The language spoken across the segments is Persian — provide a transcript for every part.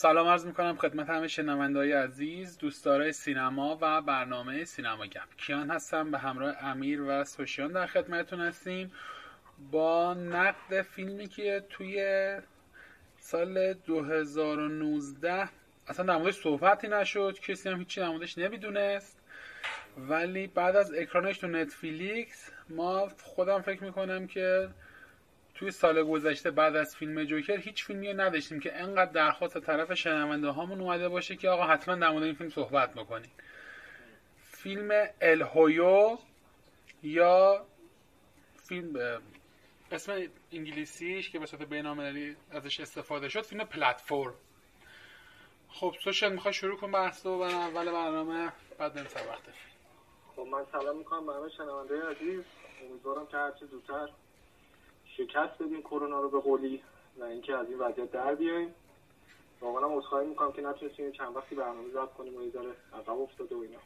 سلام عرض می‌کنم خدمت همه شنونده های عزیز دوستدارای سینما و برنامه سینما گپ. کیان هستم به همراه امیر و سوشیان در خدمتتون هستیم. با نقد فیلمی که توی سال 2019 اصلا در موردش صحبتی نشد کسی هم هیچی در موردش نمی‌دونست. ولی بعد از اکرانش تو نتفلیکس ما خودم فکر می‌کنم که توی سال گذشته بعد از فیلم جوکر هیچ فیلمی رو نداشتیم که انقدر درخواست طرف شنونده هامون اومده باشه که آقا حتما در مورد این فیلم صحبت بکنیم. فیلم الهویو یا فیلم اسم انگلیسیش که به صورت بین‌المللی ازش استفاده شد فیلم پلتفرم. خب سوشن می‌خوای شروع کن بحث برای اول برنامه بعد بریم سر وقت خب من سلام می‌کنم به همه شنونده عزیز. امیدوارم که هرچی زودتر شکست بدیم کرونا رو به قولی و اینکه از این وضعیت در بیایم واقعا عذرخواهی می‌کنم که نتونستیم چند وقتی برنامه ضبط کنیم و یه ذره عقب افتاده و اینا.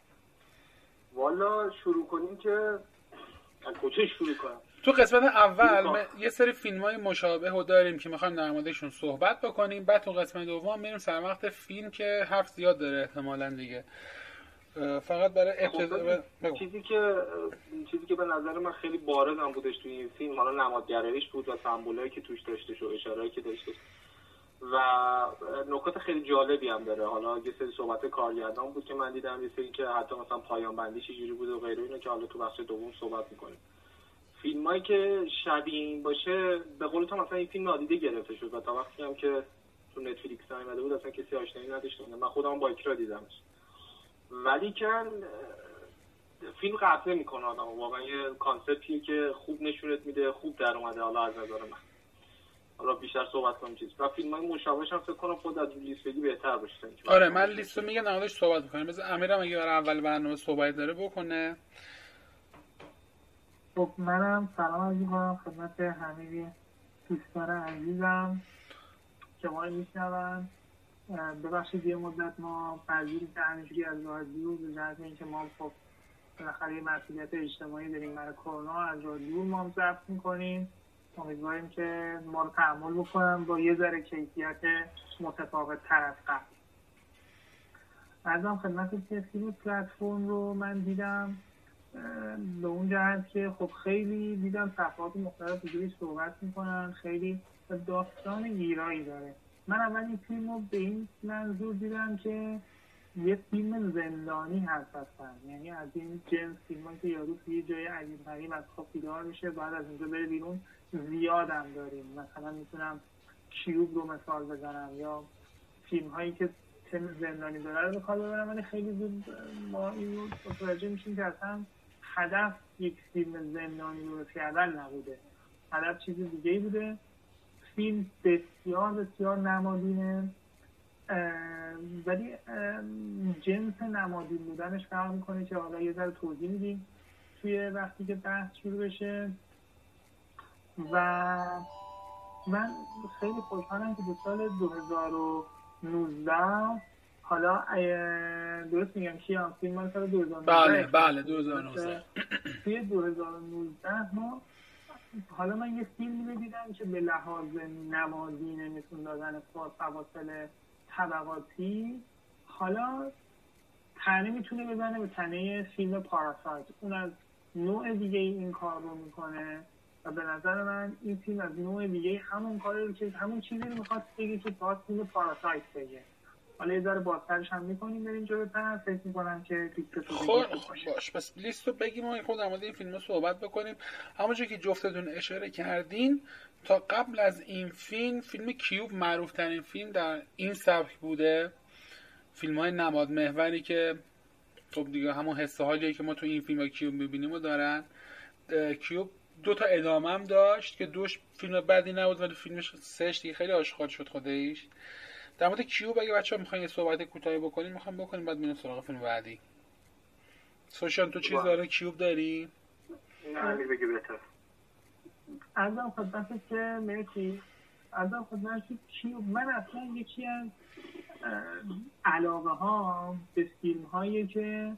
والا شروع کنیم که از کجا شروع کنم؟ تو قسمت اول یه سری فیلم های مشابه رو داریم که می‌خوایم در موردشون صحبت بکنیم. بعد تو قسمت دوم میریم سر وقت فیلم که حرف زیاد داره احتمالا دیگه. فقط برای ابتدا چیزی که چیزی که به نظر من خیلی بارز هم بودش توی این فیلم حالا نمادگراییش بود و سمبولایی که توش داشتش و اشارهایی که داشتش و نکات خیلی جالبی هم داره. حالا یه سری صحبت کارگردان بود که من دیدم یه سری که حتی مثلا پایان بندی چجوری بود و غیره اینو که حالا تو بخش دوم صحبت می‌کنیم. فیلمایی که شبیه این باشه به قول تو مثلا این فیلم نادیده گرفته شد و تا وقتی هم که تو نتفلیکس نیومده بود اصلا کسی آشنایی نداشت. من خودم با اکرا دیدمش. ولی کن فیلم قطعه می‌کنه آدم واقعا یه کانسپتیه که خوب نشونت میده خوب در اومده. حالا از نظر من. حالا بیشتر صحبت کنم چیز و فیلم های مشابهش هم فکر کنم خود از لیست بگی بهتر باشه. آره من لیست رو میگم نمادش صحبت می‌کنم مثل امیرم اگه برای اول برنامه صحبت داره بکنه. خب منم سلام عرض می‌کنم خدمت همه دوستان عزیزم. که ما میشنون ببخشید یه مدت ما پذیری که همینجوری از رادیو به جهت اینکه ما خب بالاخره یه مسئولیت اجتماعی داریم برای کرونا از رادیو ما ضبط می‌کنیم. امیدواریم که ما رو تحمل بکنم با یه ذره کیفیت متفاوت تر از قبل. ارزم خدمت که پلتفرم رو من دیدم به اون جهت که خب خیلی دیدم صفحات مختلف بجوری صحبت می‌کنن خیلی داستان گیرایی داره. من اول این فیلم رو به این منظور دیدم که یه فیلم زندانی هست هستن یعنی از این جنس فیلم که یارو توی جای عجیب غریب از خواب بیدار میشه بعد از اونجا بره بیرون زیادم داریم. مثلا می‌تونم کیوب رو مثال بزنم یا فیلم هایی که تم زندانی داره رو بخواد ببرم ولی خیلی زود ما این رو متوجه میشیم که اصلا هدف یک فیلم زندانی رو کردن نبوده. هدف چیز دیگه ای بوده. فیلم بسیار بسیار نمادینه. ولی جنس نمادین بودنش فرق می‌کنه که حالا یه ذره توضیح میدیم توی وقتی که بحث شروع بشه. و من خیلی خوشحالم که به سال 2019 حالا درست میگم کیان فیلم؟ مال سال 2019 بله بله 2019 توی 2019 ما حالا من یه فیلمی دیدم که به لحاظ نمادین نشون دادن فواصل طبقاتی حالا تنه می‌تونه بزنه به تنه فیلم پاراسایت. اون از نوع دیگه این کار رو می‌کنه و به نظر من این فیلم از نوع دیگه همون کاری رو که همون چیزی رو می‌خواد بگه که باز فیلم پاراسایت بگه. حالا یه ذره بازترش هم می‌کنیم بریم جلوتر فکر می‌کنم که لیست خب باش. پس لیست رو بگیم و خود در این فیلم صحبت بکنیم. همونجور که جفتتون اشاره کردین تا قبل از این فیلم فیلم کیوب معروف ترین فیلم در این سبک بوده. فیلم های نماد محوری که خب دیگه همون حسه حالیه که ما تو این فیلم های کیوب می‌بینیم و دارن. کیوب دو تا ادامه هم داشت که دوش فیلم بدی نبود ولی فیلمش سهش دیگه خیلی آشغال شد خودش در مورد کیوب اگه بچه ها می‌خواین یه صحبت کوتاهی بکنیم؟ می‌خوام بکنیم بعد میریم سراغ فیلم بعدی. سوشان تو چیز داره کیوب داری؟ نه بگی بهتر. ازم خدمت که مرسی. ازم خدمت که کیوب. من اصلا یکی از علاقه ها به فیلم هایی که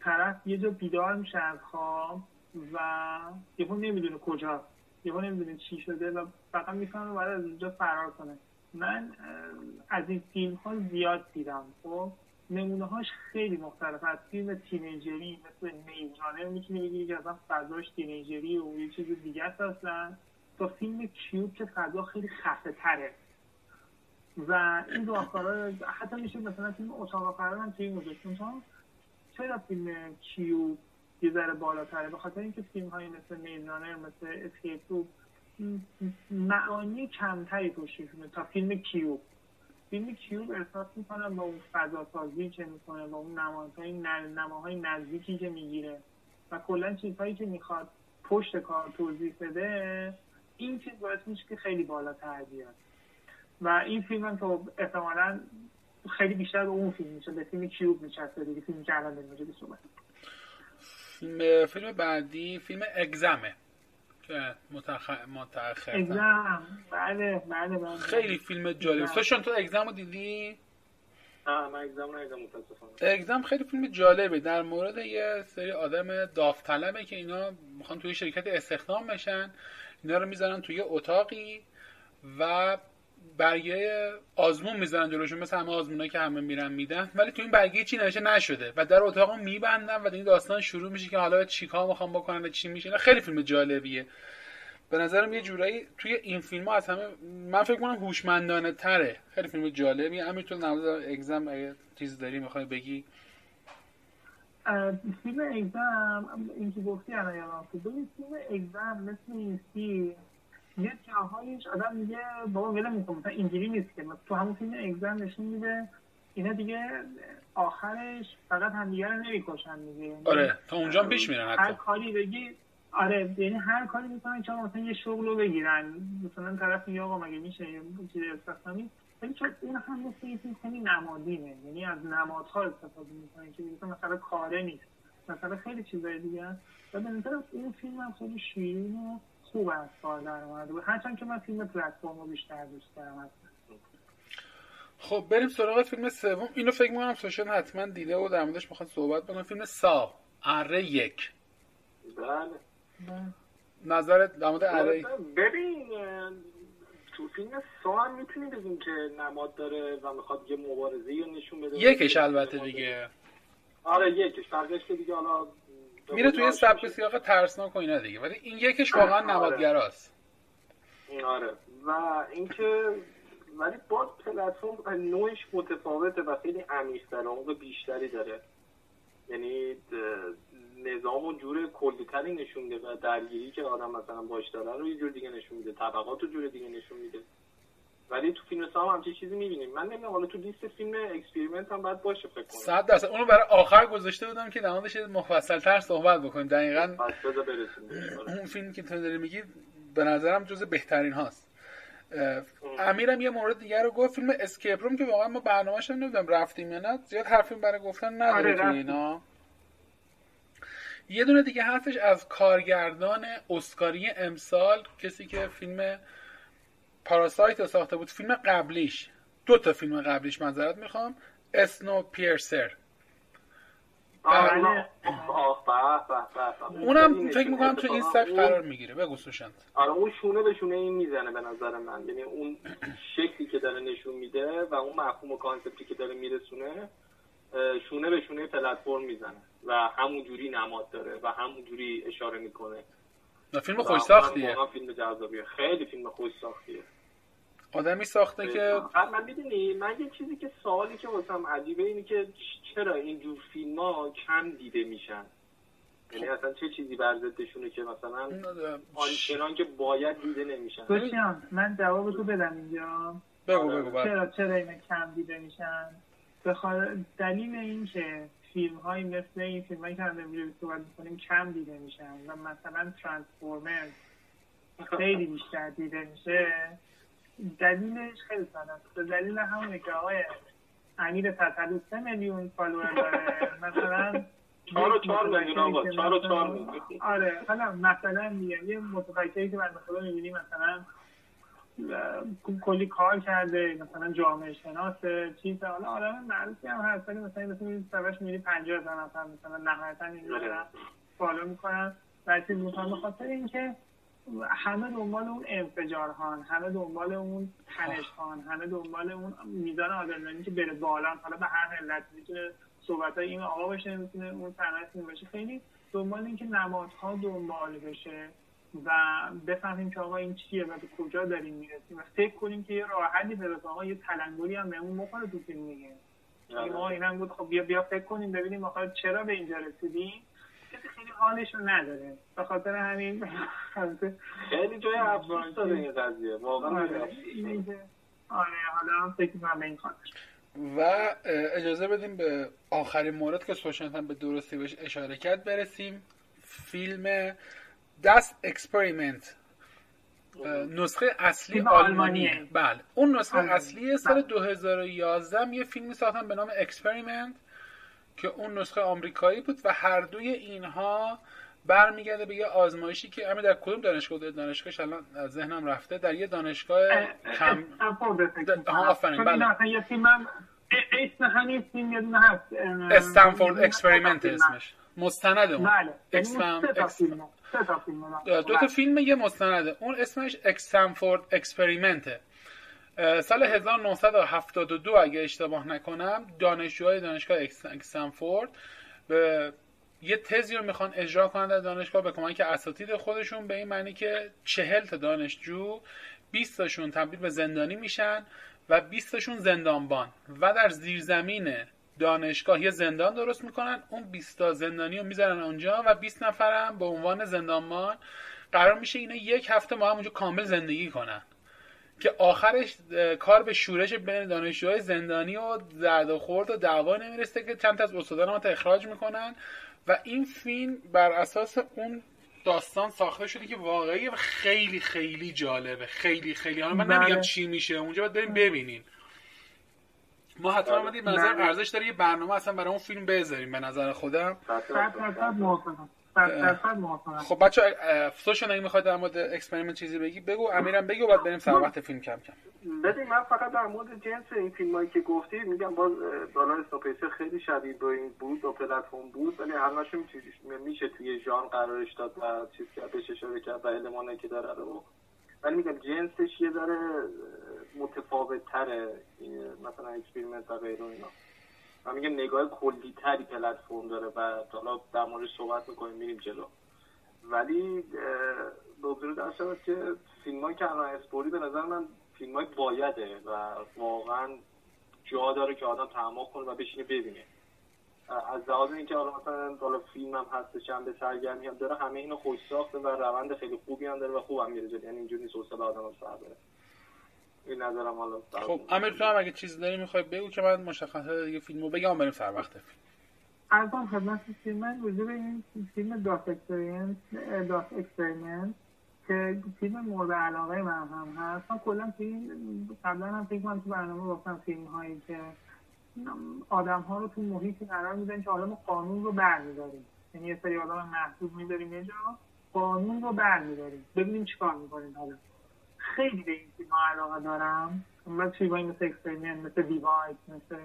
طرف یه جا بیدار میشه از خواب و یهو نمی‌دونه کجا یهو نمی‌دونه چی شده و فقط می‌فهمه باید از اونجا فرار کنه. من از این فیلم ها زیاد دیدم. خب نمونه هاش خیلی مختلف از فیلم تینیجری مثل میزانه می‌تونی بگی که اصلا فضاش تینیجری و یه چیز دیگه است اصلا. تا فیلم کیوب که فضا خیلی خفه تره و این دو افکارا حتی میشه مثلا فیلم اتاق قرار هم توی گذاشتون چرا فیلم کیوب یه ذره بالاتره؟ به خاطر اینکه فیلم های مثل میزانر مثل اسکیپ معانی کمتری توشیشونه تا فیلم کیوب. فیلم کیوب احساس می‌کنم با اون فضا سازی که می‌کنه با اون نماهای نماهای نزدیکی که می‌گیره و کلا چیزهایی که می‌خواد پشت کار توضیح بده این چیز باعث میشه که خیلی بالاتر بیاد. و این فیلم هم تو احتمالا خیلی بیشتر به اون فیلم میشه به فیلم کیوب میچسته دیگه. فیلم که الان فیلم بعدی فیلم اگزمه. که متخ... متأخر اگزم. بله بله بله. خیلی فیلم جالب. سوشان تو اگزم رو دیدی؟ نه من اگزم اگزم خیلی فیلم جالبه. در مورد یه سری آدم داوطلبه که اینا می‌خوان توی شرکت استخدام بشن. اینا رو می‌زنن توی اتاقی و برگه آزمون می‌زنن جلوشون مثل همه آزمونایی که همه میرن میدن. ولی تو این برگه چی نشه؟ نشده. و در اتاق میبندن و این داستان شروع میشه که حالا چیکار می‌خوام بکنن و چی میشه. خیلی فیلم جالبیه. به نظرم یه جورایی توی این فیلم ها از همه من فکر کنم هوشمندانه تره. خیلی فیلم جالبیه همین تو نماز اگزم اگه چیز داری می‌خوای بگی؟ فیلم اگزم این که گفتی الان یادم فیلم اگزم مثل یه جاهایش آدم میگه بابا ولم می‌کنم مثلا اینجوری نیست که تو همون فیلم اگزم نشون میده اینا دیگه آخرش فقط همدیگه رو نمی‌کشن دیگه. آره تا اونجا پیش میرن حتی. هر کاری بگی آره یعنی هر کاری می‌کنن که مثلا یه شغل رو بگیرن. مثلا طرف میگه آقا مگه میشه یه چیز استخدامی ولی چون اون هم مثل یه چیز خیلی نمادینه. یعنی از نمادها استفاده می‌کنن که مثلا مثلا کاره نیست. مثلا خیلی چیزای دیگه و به نظرم این فیلم هم خیلی شیرین و خوب از کار در اومده بود. هرچند که من فیلم پلتفرم رو بیشتر دوست دارم خب بریم سراغ فیلم سوم. اینو فکر می‌کنم سوشن حتما دیده و در موردش می‌خواد صحبت کنم فیلم سا. اره یک. بله. نظرت در مورد اره ببین تو فیلم سا هم می‌تونی بگیم که نماد داره و می‌خواد یه مبارزه رو نشون بده. یکش البته دیگه. آره یکش. بقیش که دیگه حالا میره توی سبک سیاق ترسناک و اینا دیگه. ولی این یکش واقعا آره. نمادگراست. آره. و اینکه ولی باز پلتفرم نوعش متفاوته و خیلی عمیق‌تر عمق بیشتری داره. یعنی نظام و جور کلیتری نشون میده و درگیری که آدم مثلا باش داره رو یه جور دیگه نشون میده. طبقات رو جور دیگه نشون میده. ولی تو فیلم سام همچین چیزی می‌بینیم. من نمی‌دونم حالا تو لیست فیلم Experiment هم باید باشه فکر کنم. 100 درصد. اونو برای آخر گذاشته بودم که در موردش مفصل تر صحبت بکنیم. دقیقاً اون فیلم که تو داری میگی به نظرم جز بهترین هاست. امیرم یه مورد دیگر رو گفت. فیلم Escape Room که واقعا ما برنامه‌اش نمی‌دونم رفتیم یا نه. زیاد حرفی برای گفتن نداره آره اینا. یه دونه دیگه هستش از کارگردان اسکاری امسال کسی که فیلم Parasite رو ساخته بود فیلم قبلیش. دو تا فیلم قبلیش معذرت می‌خوام. Snowpiercer. اونم فکر می‌کنم تو این سبک قرار می‌گیره. بگو سوشیانت. آره اون شونه به شونه این می‌زنه به نظر من. یعنی اون شکلی که داره نشون میده و اون مفهوم و concept ی که داره میرسونه شونه به شونه پلتفرم می‌زنه و همون جوری نماد داره و همون جوری اشاره می‌کنه. فیلم خوش ساختیه. فیلم جذابیه. خیلی فیلم خوش ساختیه. آدمی ساخته که من می‌دونی من یه چیزی که سوالی که واسم عجیبه اینه که چرا اینجور فیلم ها کم دیده میشن؟ یعنی اصلا چه چیزی بر ضدشونه که مثلا آنچنان که باید دیده نمیشن؟ من جواب تو بدم اینجا. بگو بگو چرا چرا اینا کم دیده میشن؟ بخاطر دلیل این که فیلم های مثل این فیلم هایی که هم صحبت می‌کنیم کم دیده میشن و مثلا ترانسفورمر خیلی بیشتر دیده میشه. دلیلش خیلی ساده است. دلیل همونه که آقای امیر تطلو سه میلیون فالوور داره. مثلا چهار و چهار میلیون آقا چهار و چهار آره حالا مثلا میگم یه متفکری که من مثلا می‌بینی مثلا کلی کار کرده مثلا جامعه شناسه چیز حالا آدم معروفی هم هست ولی مثلا مثلا سوش میری 50 هزار نفر مثلا نهایتا اینجا فالو می‌کنن. و چیز می‌کنن به خاطر اینکه همه دنبال اون انفجارهان همه دنبال اون تنشهان همه دنبال اون میزان آدرنالینی که بره بالا حالا به هر علت می‌تونه صحبت های این آقا باشه می‌تونه اون تنش باشه. خیلی دنبال اینکه نمادها دنبال بشه و بفهمیم که آقا این چیه و به کجا داریم می‌رسیم. و فکر کنیم که یه راه حلی پیدا آقا یه تلنگری هم بهمون مخوره تو فیلم میگه ما این هم بود خب بیا بیا فکر کنیم ببینیم آخر چرا به اینجا رسیدیم. کسی خیلی حالش رو نداره. به خاطر همین خیلی جای افسوس داره این قضیه واقعا آره. آره حالا فکر کنم به این خاطر. و اجازه بدیم به آخرین مورد که سوشنت هم به درستی بهش اشاره کرد برسیم. فیلم Das Experiment. نسخه اصلی آلمانیه. بله. اون نسخه اصلی سال 2011 یه فیلمی ساختن به نام Experiment. که اون نسخه آمریکایی بود و هر دوی اینها برمیگرده به یه آزمایشی که همه در کدوم دانشگاه بود؟ دانشگاهش الان از ذهنم رفته در یه دانشگاه کم آفرین بله. اسم همین فیلم یه هست Stanford Experiment اسمش. مستند اون. بله دو تا فیلم یه مستنده. اون اسمش Stanford Experiment ه سال 1972 اگه اشتباه نکنم دانشجوهای دانشگاه استنفورد به یه تزی رو می‌خوان اجرا کنن در دانشگاه به کمک اساتید خودشون به این معنی که چهل تا دانشجو 20 تاشون تبدیل به زندانی میشن و 20 تاشون زندانبان و در زیرزمین دانشگاه یه زندان درست می‌کنن. اون 20 تا زندانی رو می‌ذارن اونجا و 20 نفرم به عنوان زندانبان قرار میشه اینا یک هفته ما هم اونجا کامل زندگی کنن. که آخرش کار به شورش بین دانشجوهای زندانی و زرد و خورد و دعوا نمی‌رسه که چند تا از استادان ما اخراج می‌کنن. و این فیلم بر اساس اون داستان ساخته شده که واقعی خیلی خیلی جالبه. خیلی خیلی. حالا من بله. نمیگم چی میشه اونجا باید بریم ببینین. ما حتما آمدیم به نظر ارزش داره یه برنامه اصلا برای اون فیلم بذاریم به نظر خودم. خب بچه سوشن اگه می‌خواید در مورد Experiment چیزی بگی؟ بگو امیرم بگو بعد بریم سر وقت فیلم کم کم. ببین من فقط در مورد جنس این فیلم هایی که گفتی میگم باز بالا Snowpiercer خیلی شدید با این بود و پلتفرم بود ولی همشون میشه توی ژانر قرارش داد و چیز کرد بهش اشاره کرد و المانایی که داره رو. ولی میگم جنسش یه ذره متفاوت تره مثلا اکسپریمنت و غیره اینا. من میگم نگاه کلی تری پلتفرم داره و حالا در مورد صحبت می‌کنیم میریم جلو. ولی به در شود که فیلم های که اسپوری به نظر من فیلم های بایده و واقعا جا داره که آدم تعمق کنه و بشینه ببینه. از لحاظ اینکه حالا مثلا حالا فیلم هم هستش هم به سرگرمی هم داره همه اینو خوش ساخته و روند خیلی خوبی هم داره و خوب هم میره یعنی اینجوری نیست حوصله آدم رو این نظرم حالا. خب امیر تو هم اگه چیزی داری می‌خوای بگو که من مشخصه دیگه فیلمو بگم بریم سر وقت فیلم. الان خدمت فیلم من وجود این فیلم Das Experiment Das Experiment که فیلم مورد علاقه من هم هست. من کلا فیلم قبلا هم فکر کنم تو برنامه گفتم فیلم هایی که آدم ها رو تو محیطی قرار میدن که حالا قانون رو برمیداریم. یعنی یه سری آدم محدود میذاریم یه جا قانون رو برمیداریم. ببینیم چیکار می‌کنیم حالا. خیلی به این فیلم علاقه دارم. من فیلمایی مثل Experiment مثل دیوایت مثل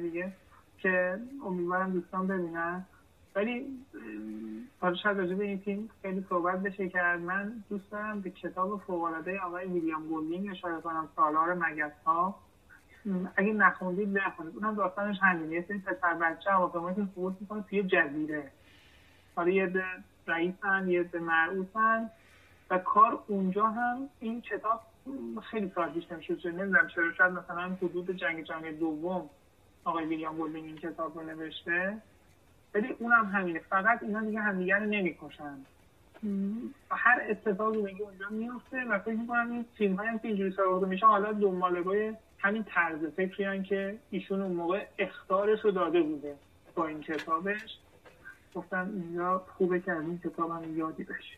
دیگه که امیدوارم دوستان ببینن. ولی حالا شاید راجع به این فیلم خیلی صحبت بشه کرد من دوست دارم به کتاب فوقالعاده آقای ویلیام گولدینگ اشاره کنم سالار مگس ها اگه نخوندید بخونید اونم داستانش همینه. یه سری پسر بچه هواپیمایی که سقوط می‌کنه توی جزیره. حالا یه رئیسن یه مرعوسن و کار اونجا هم این کتاب خیلی پیش نمیشه. چون نمی‌دونم چرا شاید مثلا حدود جنگ جهانی دوم آقای ویلیام گولدینگ این کتاب رو نوشته. ولی اونم همینه. فقط اینا دیگه همدیگه رو نمی‌کشن. هر اتفاقی دیگه اونجا میفته و فکر می‌کنم این فیلم هایی که اینجوری ساخته میشه حالا دنبالگاه همین طرز فکری که ایشون اون موقع اختارش رو داده بوده با این کتابش. گفتم اینجا خوبه که از این کتاب هم یادی بشه.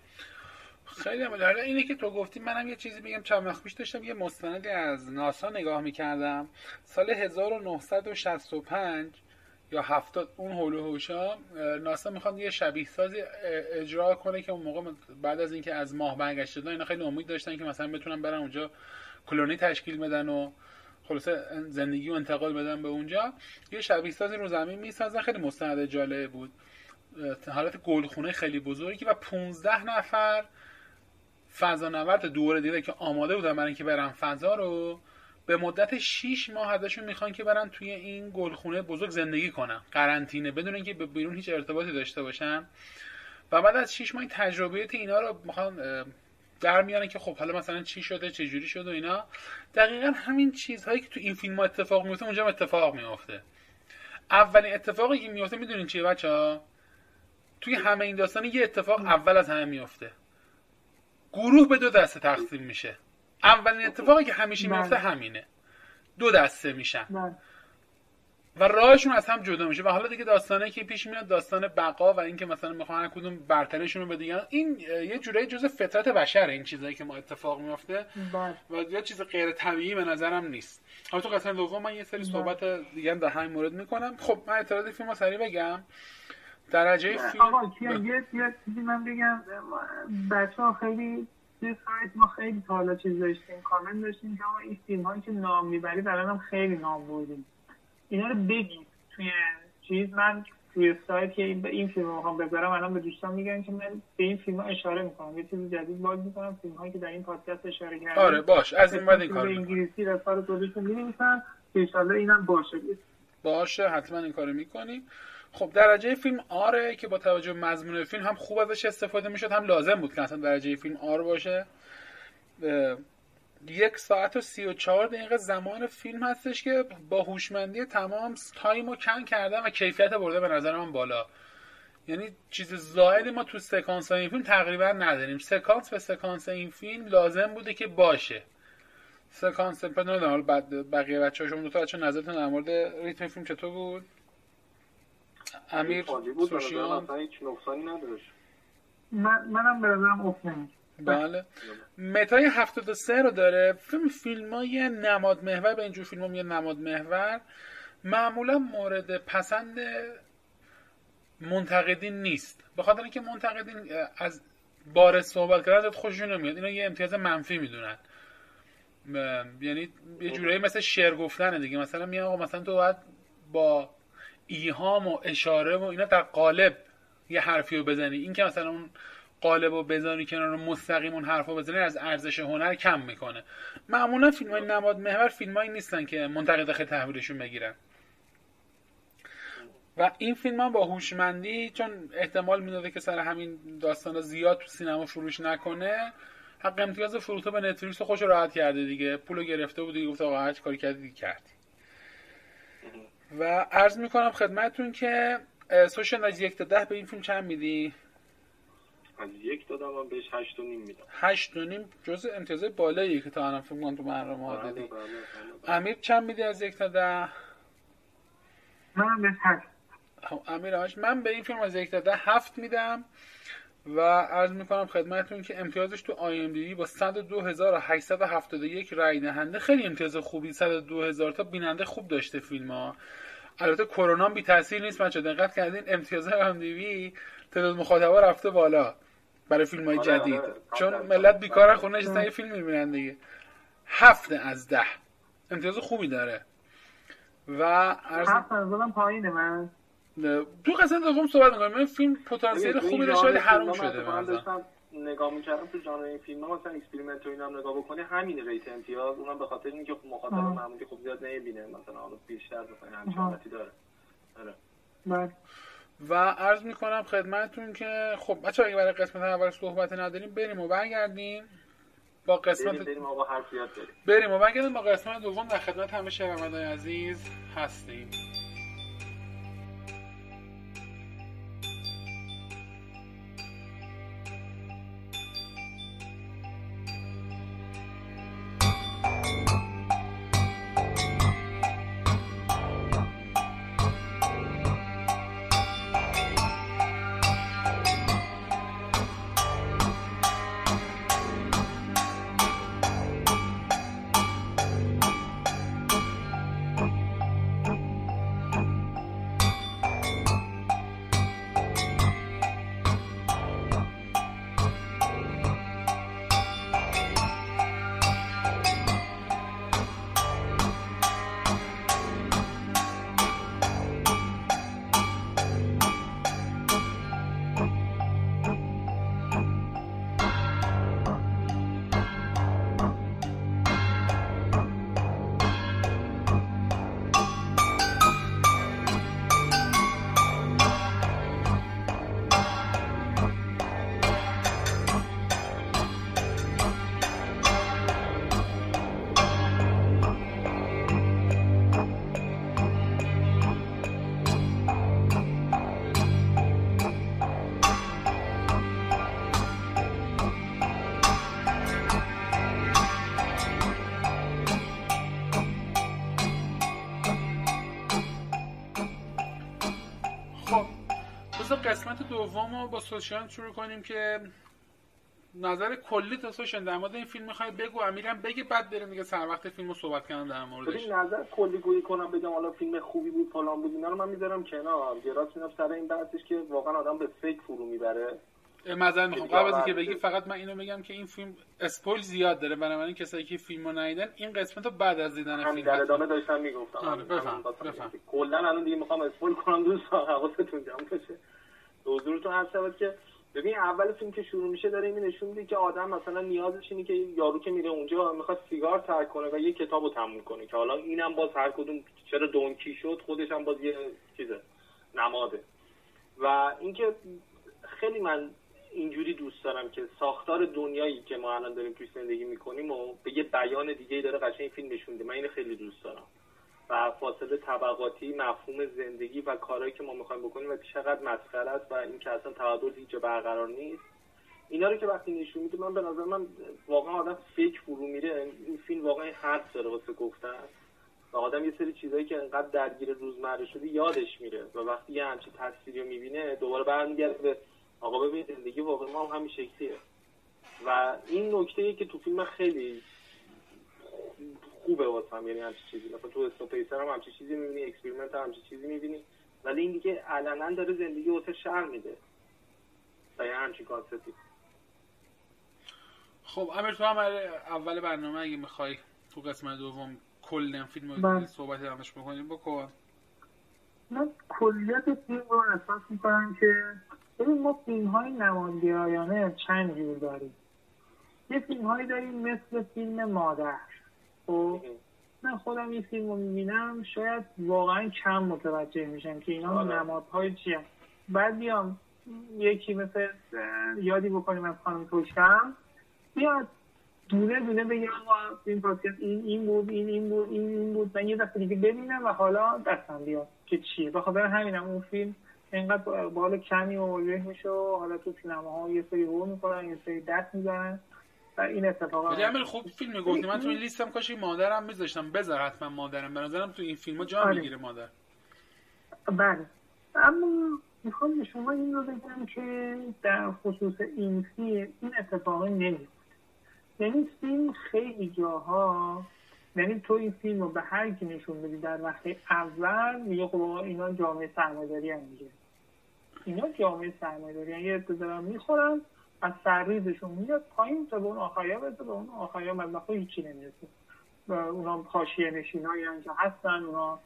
خیلی هم حالا اینه که تو گفتی منم یه چیزی بگم چند وقت پیش داشتم یه مستندی از ناسا نگاه می‌کردم. سال 1965 یا هفتاد اون حول و حوشا ناسا می‌خواد یه شبیه سازی اجرا کنه که اون موقع بعد از اینکه از ماه برگشت شدن اینا خیلی امید داشتن که مثلا بتونن برن اونجا کلونی تشکیل بدن و خلاصه زندگی و انتقال بدن به اونجا. یه شبیه سازی رو زمین می‌سازن. خیلی مستند جالب بود. حالت گلخونه خیلی بزرگی و 15 نفر فضا نورد دوره دیده که آماده بودن برای اینکه برن فضا رو به مدت 6 ماه ازشون می‌خوان که برن توی این گلخونه بزرگ زندگی کنن قرنطینه بدون اینکه به بیرون هیچ ارتباطی داشته باشن. و بعد از 6 ماه تجربیات اینا رو می‌خوان در میارن که خب حالا مثلا چی شده چه جوری شده و اینا. دقیقا همین چیزهایی که تو این فیلم اتفاق میفته اونجا اتفاق میفته اولین اتفاقی که میفته می‌دونین چیه بچه ها توی همه این داستان یه اتفاق اول از همه میفته گروه به دو دسته تقسیم میشه. اولین اتفاقی که همیشه بله. میفته همینه. دو دسته میشن. بله. و راهشون از هم جدا میشه. و حالا دیگه داستانه که پیش میاد داستان بقا و اینکه مثلا می‌خوان کدوم برتریشون رو به این یه جورایی جز فطرت بشره این چیزایی که ما اتفاق میفته. بله. و یه چیز غیر طبیعی به نظرم نیست. حالا تو قسمت دوم من یه سری صحبت دیگه در همین مورد می‌کنم. خب من اعتراض فیلم سریع بگم. درجه فیلم؟ آقا یه یه چیزی من بگم بچه ها خیلی توی سایت ما خیلی تا حالا چیز داشتیم کامنت داشتیم که ما این فیلم هایی که نام می‌برید الان هم خیلی نام بردیم. اینا رو بگید توی چیز. من توی سایت که این فیلم رو می‌خوام بذارم الان به دوستان میگن که من به این فیلم ها اشاره می‌کنم. یه چیز جدید باز می‌کنم فیلم هایی که در این پادکست اشاره کردم آره باش. از این بعد این کار انگلیسی رسال خودشون می‌نویسن که ان اینم باشه. باشه حتما این کارو می‌کنیم. خب درجه فیلم R ه که با توجه به مضمون فیلم هم خوب ازش استفاده می‌شد هم لازم بود که اصلا درجه فیلم R باشه. یک ساعت و سی و چهار دقیقه زمان فیلم هستش که با هوشمندی تمام time رو کم کردن و کیفیت برده به نظر من بالا. یعنی چیز زائدی ما تو سکانس این فیلم تقریبا نداریم. سکانس به سکانس این فیلم لازم بوده که باشه. سکانس نمی‌دونم بعد بقیه بچه ها شما دو تا بچه نظرتون در مورد ریتم فیلم چطور بود؟ امیر سوشیان؟ هیچ نقصانی نداشت. من منم به نظرم بله. متای 73 رو داره. فیلم فیلم های نماد محور به اینجور فیلم ها میگه نماد محور. معمولا مورد پسند منتقدین نیست. به خاطر اینکه منتقدین از بار صحبت کردن خوششون نمیاد. اینا یه امتیاز منفی می‌دونن. یعنی یه جورایی مثل شعر گفتن دیگه. مثلا میگن آقا مثلا تو باید با ایهام و اشاره و اینا در قالب یه حرفی رو بزنی. این که مثلا اون قالب و بزنی کنار مستقیم اون حرف رو بزنی از ارزش هنر کم می‌کنه. معمولا فیلم های نماد محور فیلم نیستن که منتقد خیلی تحویلشون بگیرن. و این فیلم هم با هوشمندی چون احتمال می‌داده که سر همین داستان زیاد تو سینما فروش نکنه حق امتیاز فروتو به نتفلیکس خوش راحت کرده دیگه. پولو گرفته بود دیگه گفت آقا هر کاری کردی کردی و عرض می‌کنم خدمتتون که سوشن از یک تا ده به این فیلم چند میدی؟ از یک دادم من بهش هشت و نیم میدم. هشت و نیم جز امتیاز بالایی که تا الان فیلم کنم تو برنامه ها بله، دادی بله، بله، امیر چند میدی از یک تا ده؟ من بهش هشت. خب امیر من به این فیلم از یک تا ده هفت میدم. و عرض می‌کنم خدمتتون که امتیازش تو آی ام دی با 102871 رای دهنده. خیلی امتیاز خوبی 102000 تا بیننده خوب داشته فیلم ها. البته کرونا بی تاثیر نیست بچا دقت کردین امتیاز آی ام دی تعداد مخاطبا رفته بالا برای فیلم های آره، جدید. آره. چون ملت بیکار خونه نشستن یه فیلم می‌بینن دیگه. هفت از ده. امتیاز خوبی داره. و عرض... هفت پایینه من. تو قسمت دوم صحبت می‌کنیم این فیلم پتانسیل خوبی داشته ولی حروم شده من داشتم نگاه می‌کردم تو ژانر این فیلم ها مثلا Experiment و اینا نگاه بکنی همین rate امتیاز. اونم به خاطر اینکه خب مخاطب معمولی خوب زیاد نمی‌بینه مثلا حالا بیشتر مثلا همچین داره. آره. بله. و عرض می‌کنم خدمتتون که خب بچه اگه برای قسمت اول صحبت نداریم بریم و برگردیم. با قسمت بریم, بریم و حرف بریم بریم و برگردیم. با قسمت دوم در خدمت همه شنوندگان عزیز هستیم. دوم رو با سوشیان شروع کنیم که نظر کلی تا سوشن در مورد این فیلم می‌خوای بگو امیرم بگه بعد بریم دیگه سر وقت فیلم رو صحبت کردن در موردش. ببین نظر کلی گویی کنم بگم حالا فیلم خوبی بود فلان بود اینا رو من می‌ذارم کنار. یه راست میدم سر این بحثش که واقعا آدم به فکر فرو می‌بره. معذرت می‌خوام. قبل از اینکه بگی فقط من اینو بگم که این فیلم اسپویل زیاد داره. بنابراین کسایی که فیلمو ندیدن این قسمت رو بعد از دیدن همین در ادامه داشتم می‌گفتم. آره کلا الان دیگه می‌خوام اسپویل کنم دوستان حواستون جمع باشه. حضورتون هر شود که ببین اول فیلم که شروع میشه داره این نشون میده که آدم مثلا نیازش اینه که یارو که میره اونجا می‌خواد سیگار ترک کنه و یه کتابو تموم کنه که حالا اینم باز هر کدوم چرا دونکی شد خودش هم باز یه چیزه نماده. و اینکه خیلی من اینجوری دوست دارم که ساختار دنیایی که ما الان داریم توی زندگی می‌کنیم و به یه بیان دیگه داره قشنگ فیلم نشون من اینو خیلی دوست دارم. و فاصله طبقاتی مفهوم زندگی و کارهایی که ما می‌خوایم بکنیم و چقدر مسخره است و این که اصلا تعادل هیچ برقرار نیست. اینا رو که وقتی نشون میده من به نظر من واقعا آدم فکر فرو میره. این فیلم واقعا حرف داره واسه گفتن. و آدم یه سری چیزایی که انقدر درگیر روزمره شده یادش میره و وقتی یه همچین تصویری رو می‌بینه دوباره برمیگرده به آقا ببین زندگی واقعا ما هم همین شکلیه. و این نکته که تو فیلم خیلی خوبه واسم یعنی همچین چیزی. مثلا تو Snowpiercer هم همچین چیزی می‌بینی Experiment هم همچین چیزی می‌بینی. ولی این دیگه علنا داره زندگی واسه شرح میده. و یه همچین concept ی. خب امیر تو هم اول برنامه اگه می‌خوای تو قسمت دوم کل فیلم رو بله. صحبت همش بکنیم بکن. من کلیت فیلم رو احساس می‌کنم که ببین ما فیلم های نمادگرایانه چند جور داریم. یه فیلم هایی داریم مثل فیلم مادر. خب. من خودم این فیلم رو می‌بینم شاید واقعا کم متوجه میشم که اینا آره. نمادهای چیه. بعد بیام یکی مثل یادی بکنیم از خانم توشکم. بیاد دونه دونه بگم این پادکست این این بود این این بود این این بود. من یه دفعه دیگه ببینم و حالا دستم بیاد که چیه. بخاطر همینم اون فیلم اینقدر با حال کمی مواجه میشه و حالا تو سینماها یه سری هو می‌کنن یه سری دست می‌زنن. و این اتفاقا ولی خوب فیلم می‌گفتی من تو این لیستم کاش مادرم میذاشتم. بذار حتما مادرم. به نظرم تو این فیلم ها جا آره. می‌گیره مادر. بله. اما می‌خوام به شما این رو بگم که در خصوص این فیلم این اتفاقا نمیفته یعنی فیلم خیلی جاها یعنی تو این فیلم رو به هر کی نشون بدی در وقت اول میگه خب اینا جامعه سرمایه‌داری هم میگه اینا جامعه سرمایه‌داری یه عده دارن می‌خورن از سرریزشون میاد پایین تا به اون آخریا برسه به اون آخریا مطلقا هیچی نمی‌رسه. و اونا حاشیه نشینایی که هستن اونا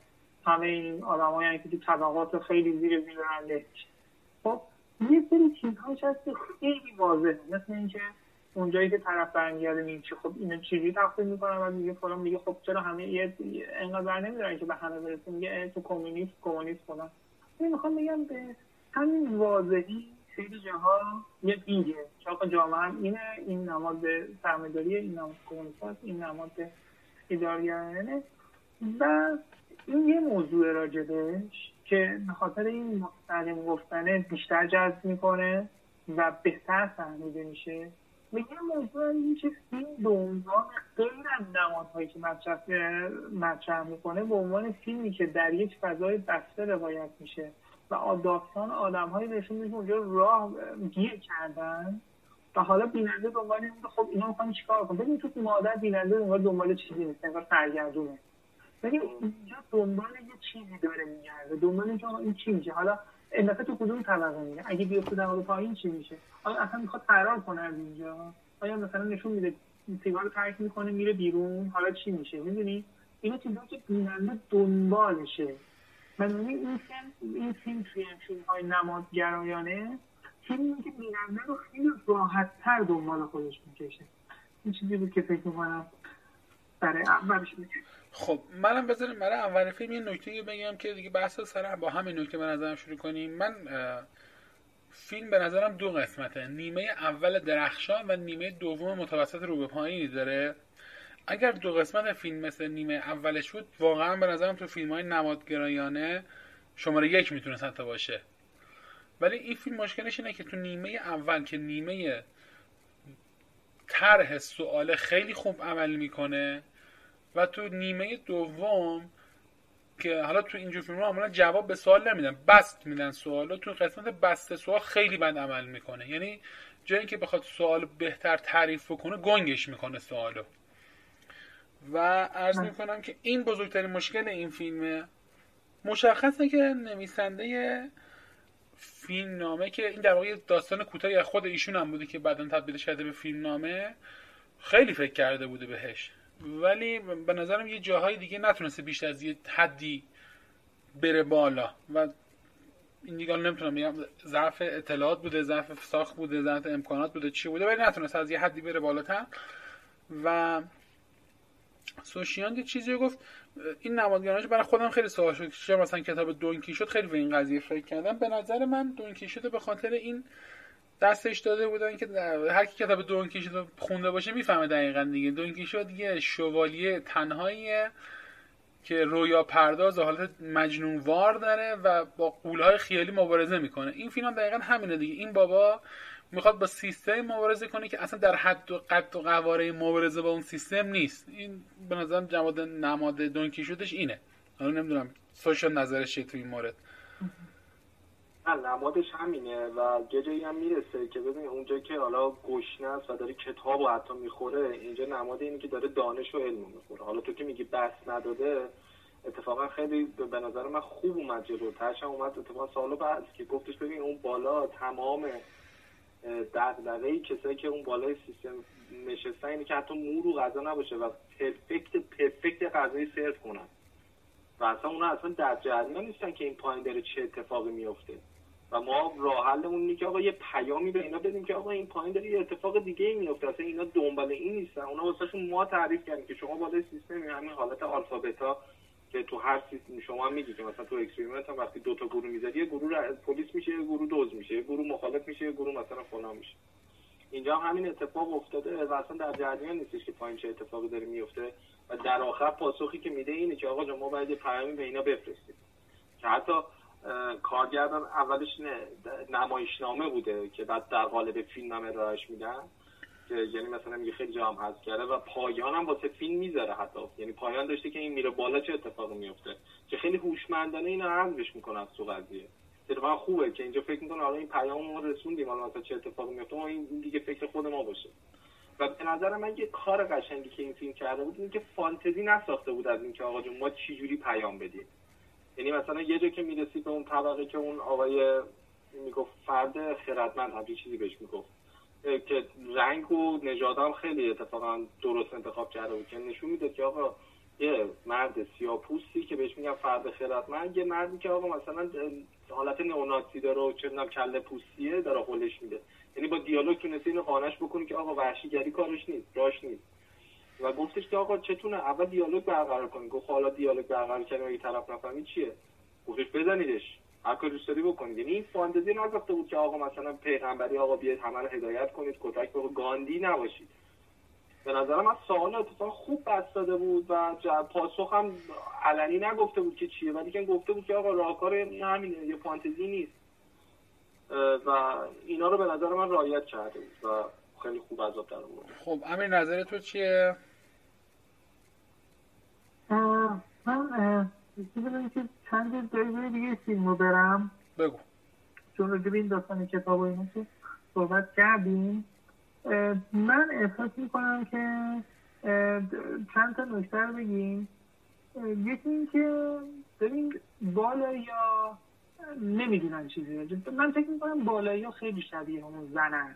همه این آدمایی که تو طبقات خیلی زیر زیر رنده خب یه سری چیزهاش هست که خیلی واضحه. مثل اینکه اونجایی که طرف برمیگرده میگه خب اینو چجوری تقسیم می‌کنن؟ و میگه فلان میگه خب چرا همه یه انقدر نمیدارن که به همه برسه؟ میگه تو کمونیست کمونیست فلان. می‌خوام بگم به همین واضحی خیلی جاها یه دیگه آقا جامعه هم اینه این نماد سرمایه‌داریه این نماد کمونیست این نماد ادارگرانه و این یه موضوع راجبش که به خاطر این مستقیم گفتنه بیشتر جذب می‌کنه و بهتر فهمیده میشه. و یه موضوع این که فیلم به عنوان غیر از نمادهایی که مطرح می‌کنه به عنوان فیلمی که در یک فضای بسته روایت میشه. و داستان آدمهایی نشون میده که اونجا راه گیر کردن. و حالا بیننده دنبال اینه خب اینا می‌خوان چیکار کنن؟ ببین تو مادر بیننده دنبال دنبال چیزی نیست انگار سرگردونه. ولی اینجا دنبال یه چیزی داره میگرده دنبال اینکه آقا این چی میشه؟ حالا این دفعه تو کدوم طبقه میگه؟ اگه بیفته در پایین چی میشه؟ آیا اصلا می‌خواد فرار کنه از اینجا؟ آیا مثلا نشون میده سیگار ترک می‌کنه میره بیرون؟ حالا چی میشه؟ می‌دونی؟ اینا چیزایی که بیننده دنبالشه. بنابراین این فیلم این فیلم توی این فیلم های نمادگرایانه فیلمی که بیننده رو خیلی راحت تر دنبال خودش می‌کشه. این چیزی بود که فکر می‌کنم برای اولش میگه خب منم بذاریم برای اول فیلم یه نکته بگم که دیگه بحث سر با همین نکته به نظرم شروع کنیم. من فیلم به نظرم دو قسمته. نیمه اول درخشان و نیمه دوم متوسط رو به پایینی داره. اگر دو قسمت فیلم مثل نیمه اولش بود واقعا به نظرم تو فیلم های نمادگرایانه شماره یک می‌تونست حتی باشه. ولی این فیلم مشکلش اینه که تو نیمه اول که نیمه طرح سوال خیلی خوب عمل می‌کنه و تو نیمه دوم که حالا تو اینجور فیلم معمولا جواب به سوال نمیدن بست میدن سوال تو قسمت بست سوال خیلی بد عمل می‌کنه. یعنی جای اینکه بخواد سوال بهتر تعریف بکنه گنگش می‌کنه سوالو. و عرض می‌کنم که این بزرگترین مشکل این فیلمه. مشخصه که نویسنده فیلم نامه که این در واقع داستان کوتاهی از خود ایشون هم بوده که بعدا تبدیلش کرده به فیلم نامه خیلی فکر کرده بوده بهش. ولی به نظرم یه جاهای دیگه نتونسته بیشتر از یه حدی بره بالا. و این دیگه نمی‌تونم بگم ضعف اطلاعات بوده ضعف ساخت بوده ضعف امکانات بوده چی بوده ولی نتونسته از یه حدی بره بالاتر. و سوشیان یه چیزی گفت این نمادگرانش برای خودم خیلی سوال شد چه مثلا کتاب دونکی شد خیلی به این قضیه فکر کردم. به نظر من دونکی شده به خاطر این دستش داده بودن که هر کی کتاب دونکی شده خونده باشه می‌فهمه دقیقا دیگه. دونکی شد یه شوالیه تنهاییه که رویا پرداز و حالت مجنونوار داره و با قولهای خیالی مبارزه می‌کنه. این فیلم دقیقا همینه دیگه. این بابا می‌خواد با سیستم مبارزه کنه که اصلا در حد و قد و قواره مبارزه با اون سیستم نیست. این به نظرم جواد نماد دونکی شدش اینه. حالا نمی‌دونم سوشال نظرش چیه تو این مورد؟ نمادش همینه و یه جایی هم می‌رسه که ببین اونجا که حالا گشنه است و داره کتاب و حتی می‌خوره اینجا نماد اینه که داره دانش و علم می‌خوره. حالا تو که میگی بس نداده اتفاقا خیلی به نظر من خوب اومد جلو. ترشم اومد اتفاقا سالو بعد که گفتش ببین اون بالا تمام دغدغه ای کسایی که اون بالای سیستم نشستن اینه که حتی مور و غذا نباشه و پرفکت پرفکت غذایی سرو کنن. و اصلا اونا اصلا در جریان نیستن که این پایین داره چه اتفاقی میفته و ما راه حلمون اینه که آقا یه پیامی به اینا بدیم که آقا این پایین داره یه اتفاق دیگه ای میفته اصلا اینا دنبال این نیستن. اونا واسهشون ما تعریف کردیم که شما بالای سیستم همین حالت alpha beta که تو هر سیستم شما میگی که مثلا تو Experiment هم وقتی دو تا گروه می‌ذاری یه گروه پلیس میشه یه گروه دزد میشه یه گروه مخالف میشه یه گروه مثلا فلان میشه. اینجا همین اتفاق افتاده و اصلا در جریان نیستش که پایین چه اتفاقی داره میفته و در آخر پاسخی که میده اینه که آقا ما باید یه پیامی به اینا بفرستیم. که حتی کارگردان اولش نمایشنامه بوده که بعد در قالب فیلم هم ارائهش میدن. که یعنی مثلا میگه خیلی جا هم کرده و پایان هم واسه فیلم می‌ذاره حتی. یعنی پایان داشته که این میره بالا چه اتفاقی میفته. که خیلی هوشمندانه اینو حذفش می‌کنه از تو قضیه. اتفاقا خوبه که اینجا فکر می‌کنه حالا این پیام ما رسوندیم حالا مثلا چه اتفاقی میفته ما این دیگه فکر خود ما باشه. و به نظر من یه کار قشنگی که این فیلم کرده بود اینکه فانتزی نساخته بود از اینکه آقا جون ما چی جوری پیام بدیم. یعنی مثلا یه جا که می‌رسی به اون طبقه که اون آقای می‌گفت فرد خردمند همچین چیزی بهش می‌گفت. که رنگ و نژادم خیلی اتفاقا درست انتخاب کرده بود. که نشون میده که آقا یه مرد سیاپوستی که بهش میگن فرد خردمند یه مردی که آقا مثلا حالت نئونازی داره و چه کله پوستیه داره خولش میده. یعنی با دیالوگ تونسته اینو قانعش بکنی که آقا وحشیگری کارش نیست راش نیست. و گفتش که آقا چتونه؟ اول دیالوگ برقرار کنی گفت حالا دیالوگ برقرار کردیم اگه طرف نفهمی چیه؟ گفتش بزنیدش. هر کاری دوست داری بکنید یعنی این فانتزی نگفته بود که آقا مثلا پیغمبری آقا بیاید همه رو هدایت کنید کتک به گاندی نباشید. به نظر من سوال اتفاق خوب بست داده بود و پاسخ هم علنی نگفته بود که چیه. ولی که گفته بود که آقا راهکار همینه یه فانتزی نیست. و اینا رو به نظر من رعایت کرده بود و خیلی خوب عذاب در بود. خب امیر نظر تو چیه؟ چند جایزه دیگه فیلم رو برم؟ بگو. چون رو این داستان کتاب و اینو که صحبت کردیم. من احساس می‌کنم که چند تا نکته رو بگیم. یکی این که ببین بالا یا نمی‌دونن چیزی من فکر می‌کنم بالایی ها خیلی شبیه همون زنن.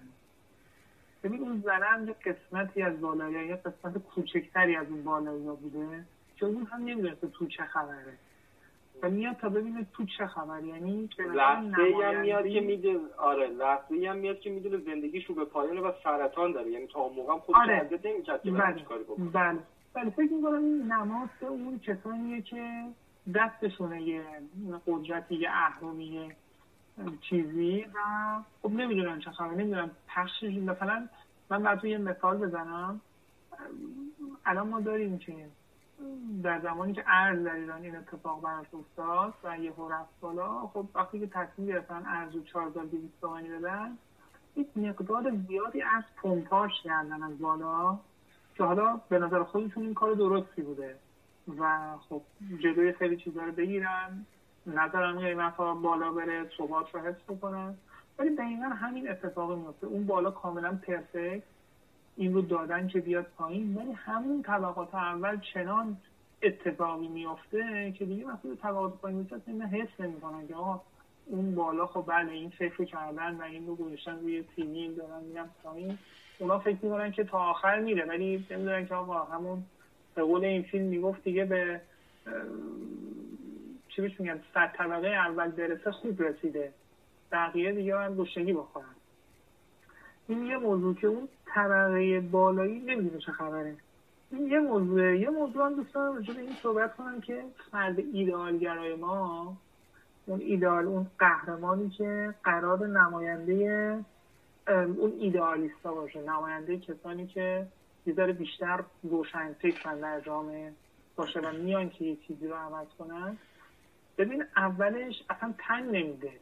ببین اون زنن یه قسمتی از بالایی یه قسمت کوچکتری از اون بالایی ها بوده. چون هم نمی‌دونسته تو چه خبره. و میاد تا ببینه تو چه خبر. یعنی لحظه هم میاد که میده آره لحظه هم میاد که می‌دونه زندگیش رو به پایانه و سرطان داره. یعنی تا اون موقع هم خودش آره. نمی‌کرد که بله. کاری بکنه. بله. بله فکر می‌کنم این نماز اون کسانیه که دستشونه یه قدرتی یه اهرامی چیزی و خب نمی‌دونم چه خبر نمی‌دونم پخشش مثلا من بعد یه مثال بزنم. الان ما داریم که در زمانی که ارز در ایران این اتفاق براش افتاد و یه رفت بالا خب وقتی که تصمیم گرفتن ارز رو 4200 تومانی بدن یک مقدار زیادی از پمپاژ کردن از بالا که حالا به نظر خودشون این کار درستی بوده و خب جلوی خیلی چیزا رو بگیرن نظرم قیمت ها بالا بره ثبات رو حفظ بکنن ولی دقیقا همین اتفاق میفته اون بالا کاملا پرفکت این رو دادن که بیاد پایین ولی همون طبقات اول چنان اتفاقی میفته که دیگه وقتی طبقات پایین میشه این حس نمی‌کنن که آقا اون بالا خب بله این فکر کردن و این رو گذاشتن روی تیوی دارن میرن پایین. اونا فکر می‌کنن که تا آخر میره ولی نمی‌دونن که آقا همون به قول این فیلم می‌گفت دیگه به چی بهش میگن صد طبقه اول برسه خوب رسیده. بقیه دیگه من گشنگی بخورن. این یه موضوع که اون طبقه بالایی نمی‌دونه چه خبره. این یه موضوع یه موضوع هم دوست دارم راجع این صحبت کنم که فرد ایدئالگرای ما اون ایدئال اون قهرمانی که قرار نماینده اون ایدئالیستا باشه. نماینده کسانی که یه بیشتر روشن فکرن در جامعه باشه و میان که یه چیزی رو عوض کنن. ببین اولش اصلا تن نمیده.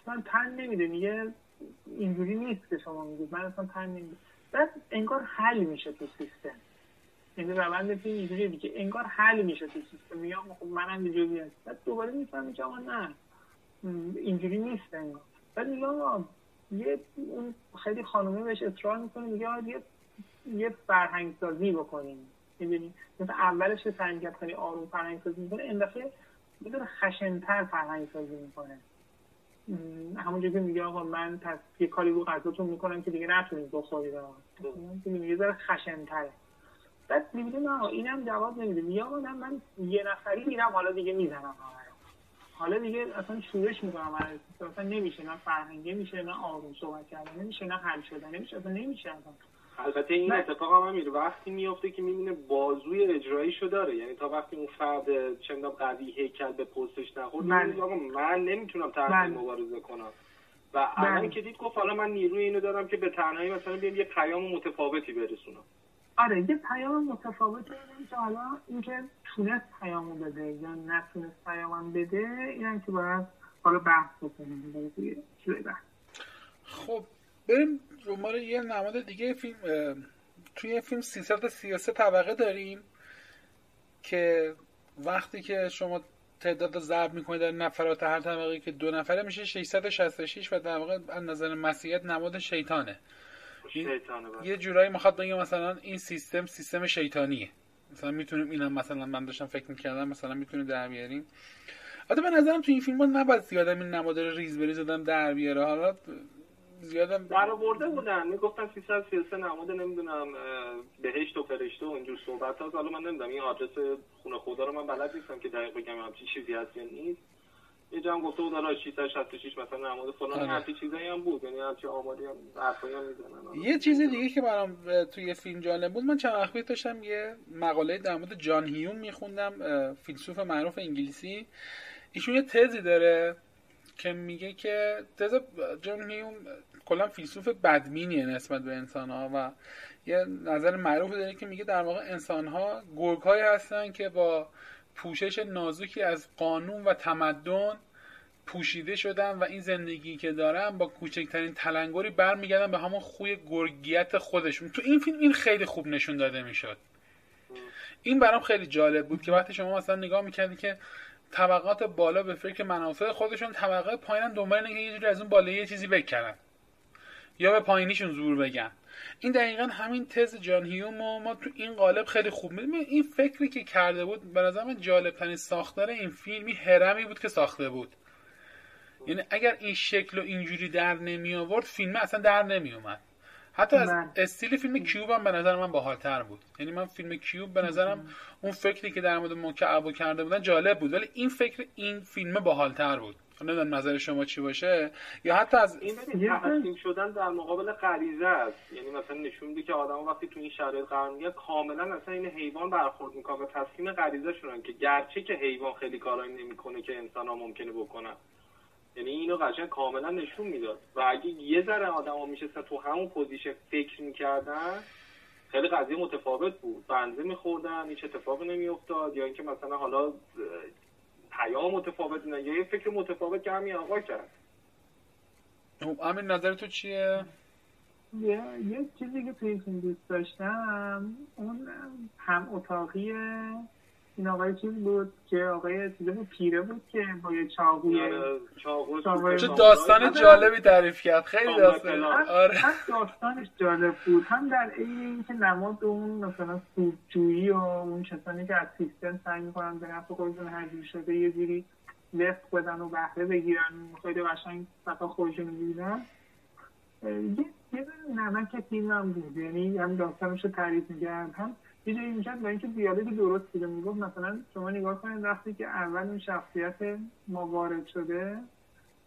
اصلا تن نمیده. میگه اینجوری نیست که شما میگید. من اصلا نمیده بعد انگار حل میشه تو سیستم. یعنی روند فیلم اینجوری دیگه. انگار حل میشه تو سیستم. میگم خب منم اینجوری هست بعد دوباره می‌فهمی که آقا نه. اینجوری نیست انگار. بعد یه اون خیلی خانومه بهش اصرار می‌کنه. میگه یه یه فرهنگ سازی بکنیم. می‌دونی مثل اولش سعی خیلی آروم فرهنگ سازی می‌کنه. این دفعه یه خشنتر فرهنگ سازی می‌کنه. همونجور که میگه آقا من پس یه کاری رو غذاتون می‌کنم که دیگه نتونید بخورید. یه ذره خشنتره. بعد می‌بینیم نه اینم جواب نمیده. میگه آقا من یه نفری میرم حالا دیگه می‌زنم حالا دیگه اصلا شورش می‌کنم اصلا نمیشه نه فرهنگی میشه نه آروم صحبت کردن نمیشه نه حل شدن نمیشه اصلا نمیشه اصلا. البته این اتفاق هم میره وقتی میفته که می‌بینه بازوی اجراییشو داره یعنی تا وقتی اون فرد چندان قوی هیکل به پستش نخورد بله. آقا من نمی‌تونم تحت بله. مبارزه کنم و الان بله. که دید گفت حالا من نیروی اینو دارم که به تنهایی مثلا بیام یه پیام متفاوتی برسونم آره یه پیام متفاوتی که حالا اینکه تونست پیامو بده یا نتونست پیامم بده این که باید حالا بحث بکنیم خب بریم دنبال یه نماد دیگه فیلم توی فیلم 333 طبقه داریم که وقتی که شما تعداد ضرب می‌کنید در نفرات هر طبقه که دو نفره میشه 666 و در واقع از نظر مسیحیت نماد شیطانه. بله. یه جورایی می‌خواد بگه مثلا این سیستم سیستم شیطانیه. مثلا می‌تونیم اینم مثلا من داشتم فکر می‌کردم مثلا می‌تونیم در بیاریم. البته به نظرم تو این فیلم ها نباید زیاد این نماد ریز بریز دادم در بیاره. حالا زیادم در آورده بودن. می‌گفتن 333 نماد نمی‌دونم بهشت و فرشته و اینجور صحبت ها حالا من نمی‌دونم این آدرس خونه خدا رو من بلد نیستم که دقیق بگم همچین چیزی هست یا نیست. یه جمع گفته بود آره 666 مثلا نماد فلان آره. همچین چیزایی هم بود. یعنی همچین آمادی هم حرفایی هم می‌زنن. یه چیز دیگه که برام توی فیلم جالب بود من چند وقت داشتم یه مقاله در مورد جان هیوم میخوندم فیلسوف معروف انگلیسی. ایشون یه تزی داره که میگه که تز جان هیوم کلا فیلسوف بدمینیه نسبت به انسان ها و یه نظر معروف داره که میگه در واقع انسان ها گرگ هستن که با پوشش نازکی از قانون و تمدن پوشیده شدن و این زندگی که دارن با کوچکترین تلنگری برمیگردن به همون خوی گرگیت خودشون. تو این فیلم این خیلی خوب نشون داده می‌شد. این برام خیلی جالب بود که وقتی شما مثلا نگاه می‌کردی که طبقات بالا به فکر منافع خودشون طبقه پایین دنبال اینه یه جوری از اون بالا یه چیزی بکنن. یا به پایینیشون زور بگن. این دقیقا همین تز جان هیوم ما, ما تو این قالب خیلی خوب میدیم این فکری که کرده بود به نظر من ساختار این فیلمی هرمی بود که ساخته بود. یعنی اگر این شکل و اینجوری در نمی آورد فیلم اصلا در نمی اومد. حتی از استیل فیلم کیوب هم به نظر من باحالتر بود. یعنی من فیلم کیوب به نظرم اون فکری که در مورد مکعب کرده بودن جالب بود. ولی این فکر این فیلم باحالتر بود. نمی‌دونم نظر شما چی باشه یا حتی از این تسلیم شدن در مقابل غریزه است. یعنی مثلا نشون میده که آدم وقتی تو این شرایط قرار می‌گیرن کاملا اصلا این حیوان برخورد می‌کنه و تسلیم غریزه شدن که گرچه که حیوان خیلی کارایی نمی‌کنه که انسان ها ممکنه بکنن. یعنی اینو قشنگ کاملا نشون می‌داد. و اگه یه ذره آدما میشستن تو همون پوزیشن فکر می‌کردن خیلی قضیه متفاوت بود. بنزه میخوردن هیچ اتفاقی نمیافتاد. یا اینکه مثلا حالا پیام متفاوت نه یه فکر متفاوت که همین آقا کرد خب همین نظر تو چیه؟ یه, یه چیزی که توی این دوست داشتم اون هم اتاقی این آقای چیز بود؟ که آقای چیزه بود؟ پیره بود که با یه چاقوی آره، چه. داستان جالبی تعریف کرد. خیلی. داستان آره. هم داستانش جالب بود. هم در این اینکه نماد اون مثلا سودجویی و اون کسانی که از سیستم سعی می‌کنن به نفع خودشون هرجور شده یه جوری لفت بدن و بهره بگیرن خیلی قشنگ فقط خودشون می‌بینن یه یه نمک فیلم هم بود. یعنی هم داستانش رو تعریف می‌کرد هم یه جایی می‌کرد با اینکه دیالوگ درست بوده. می‌گفت مثلا شما نگاه کنید وقتی که اول اون شخصیت ما وارد شده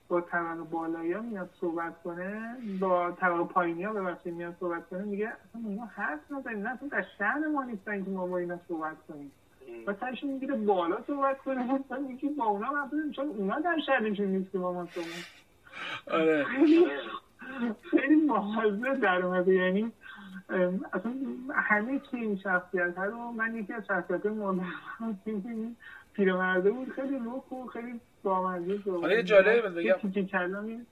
با طبقه بالایی ها میاد صحبت کنه با طبقه پایینی ها ببخشید میاد صحبت کنه میگه اصلا اینا حرف نزنید نه اصلا در شهر ما نیستن که ما با اینا صحبت کنیم. و سرش می‌گیره بالا صحبت کنه. و میگه با اونا مثلا چون اونا در شهرشون نیست که با ما صحبت آره. خیلی خیلی محاضر در اومده. یعنی اصلا همه چی این شخصیت ها رو من یکی از شخصیت مورد پیرمرده بود خیلی روک و خیلی بامزه بود حالا یه جالبه بگم. یه تیکه کلامی.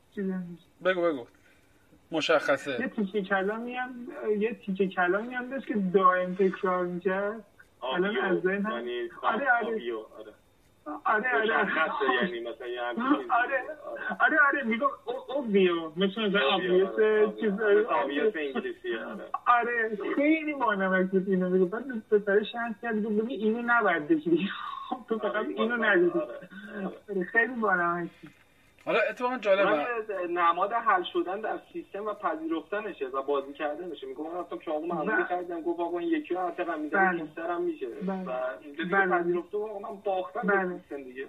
بگو بگو یه مشخصه تیکه کلامی هم یه تیکه کلامی هم داشت که دائم تکرار می‌کرد الان از ذهن هم- یعنی آره، آره. آره. آره آره یعنی مثلا یه. آره آره آره میگم اوبیو مثل مثلا آبیو، آبیوس آره. چیز مثل آبیوس انگلیسی آره. آره خیلی بانمک بود اینو میگو بعد پسر شهر کرد گفت ببین اینو نباید بگیری تو فقط آره، اینو آره، آره. آره، خیلی بود حالا اتفاقا جالبه نماد حل شدن در سیستم و پذیرفتنشه و بازی کردنشه میگم من رفتم چاقو معمولی. کردم گفت آقا این یکی رو عتقم میده بله. بیشترم میشه بله. و اینجا دیگه بله. پذیرفته آقا من باختم بله. به سیستم دیگه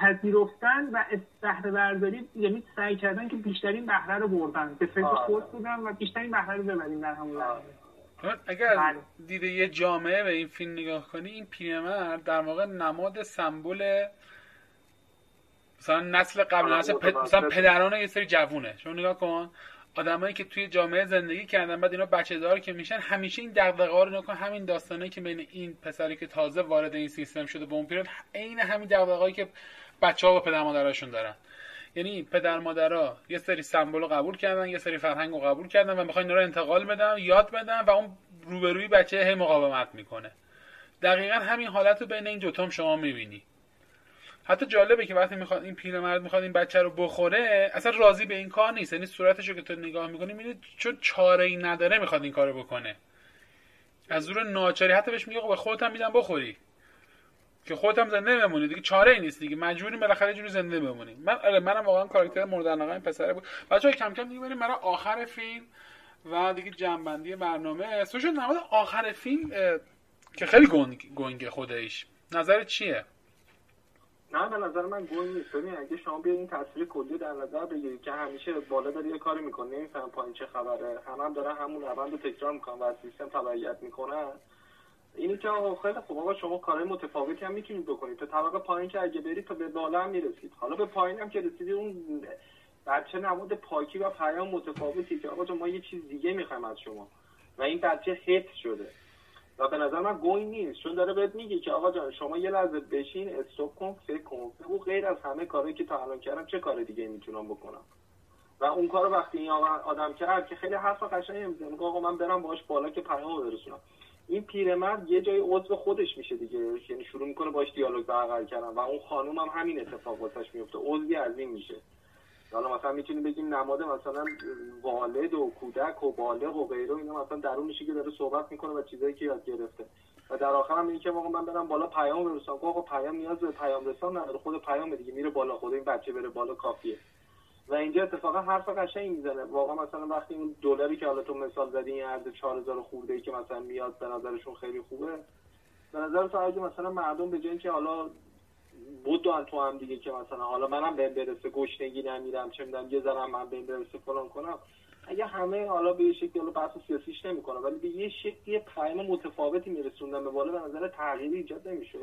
پذیرفتن و بهره برداری یعنی سعی کردن که بیشترین بهره رو بردن به فکر آره. خود بودن و بیشترین بهره رو ببریم در همون آره. لحظه اگر بله. دید یه جامعه به این فیلم نگاه کنی این پیرمرد در واقع نماد سمبل مثلا نسل قبل آره، نسل پ... متوسط. مثلا پدران یه سری جوونه. شما نگاه کن آدمایی که توی جامعه زندگی کردن بعد اینا بچه دار که میشن همیشه این دغدغه ها رو نکن همین داستانه که بین این پسری که تازه وارد این سیستم شده به اون پیرد عین همین دغدغه‌ای که بچه ها با پدر مادرشون دارن. یعنی پدر مادرها یه سری سمبل رو قبول کردن یه سری فرهنگ رو قبول کردن و می‌خوان اینا رو انتقال بدن یاد بدن و اون روبروی بچه هی مقاومت می‌کنه. دقیقا همین حالت رو بین این دوتا هم شما می‌بینی. حتی جالبه که وقتی می‌خواد این پیرمرد می‌خواد این بچه رو بخوره اصلا راضی به این کار نیست. یعنی صورتش رو که تو نگاه می‌کنی می‌بینی چون چاره ای نداره می‌خواد این کارو بکنه. از زور ناچاری. حتی بهش میگه خب به خودت هم میدم بخوری. که خودت هم زنده بمونی. دیگه چاره ای نیست دیگه. مجبوری بالاخره جوری زنده بمونی. من آره منم واقعا کاراکتر مورد علاقه این پسره بود. بچه‌ها کم کم دیگه بریم برای آخر فیلم و دیگه جنبندی برنامه. سوشال نماد آخر فیلم که خیلی گنگ گنگه خودش. نظر چیه؟ نه به نظر من گل نیست. ببین اگه شما بیاید این تصویر کلی در نظر بگیرید که همیشه بالا داره یه کاری می‌کنه نمیفهم پایین چه خبره. همه هم دارن همون روند رو تکرار می‌کنن و از سیستم تبعیت می‌کنن اینی که آقا خیلی خوب. آقا شما کارهای متفاوتی هم می‌تونید بکنید. تا طبقه پایین که اگه برید تا به بالا هم می‌رسید. حالا به پایین هم که رسیدید اون بچه نماد پاکی و پیام متفاوتی که آقا ما یه چیز دیگه می‌خوایم از شما. و این بچه حفظ شده. و به نظر من گوی نیست. چون داره بهت میگه که آقا جان شما یه لحظه بشین استوب کن فکر کن. بگو غیر از همه کارهایی که تا الان کردم چه کار دیگه می‌تونم بکنم؟ و اون کار وقتی این آدم کرد که خیلی حرف قشنگی می‌زنه. آقا من برم باش بالا که پیامو برسونم. این پیرمرد یه جای عضو خودش میشه دیگه. یعنی شروع می‌کنه باش دیالوگ برقرار کردن. و اون خانوم هم همین اتفاق واسش میفته عضوی از این میشه. حالا مثلا می‌تونیم بگیم نماد مثلا والد و کودک و بالغ و غیره اینا مثلا درونشه که داره صحبت می‌کنه و چیزایی که یاد گرفته. و در آخر هم که آقا من برم بالا پیام برسونم آقا پیام نیاز به پیام رسان نداره. خود پیام دیگه. میره بالا. خود این بچه بره بالا کافیه. و اینجا اتفاقا حرف قشنگی می‌زنه. واقعا مثلا وقتی اون دلاری که حالا تو مثال زدی این ارز 4000 خورده ای که مثلا میاد به نظرشون خیلی خوبه. به نظر تو مثلا مردم به جای اینکه حالا بدون تو هم دیگه که مثلا حالا منم به برسه گشنگی نمیرم چه می‌دونم یه ذره من به برسه فلان کنم. اگه همه حالا به یه شکلی حالا بحث سیاسیش نمی‌کنه ولی به یه شکلی پیام متفاوتی میرسوندن به بالا به نظر تغییری ایجاد نمی‌شد.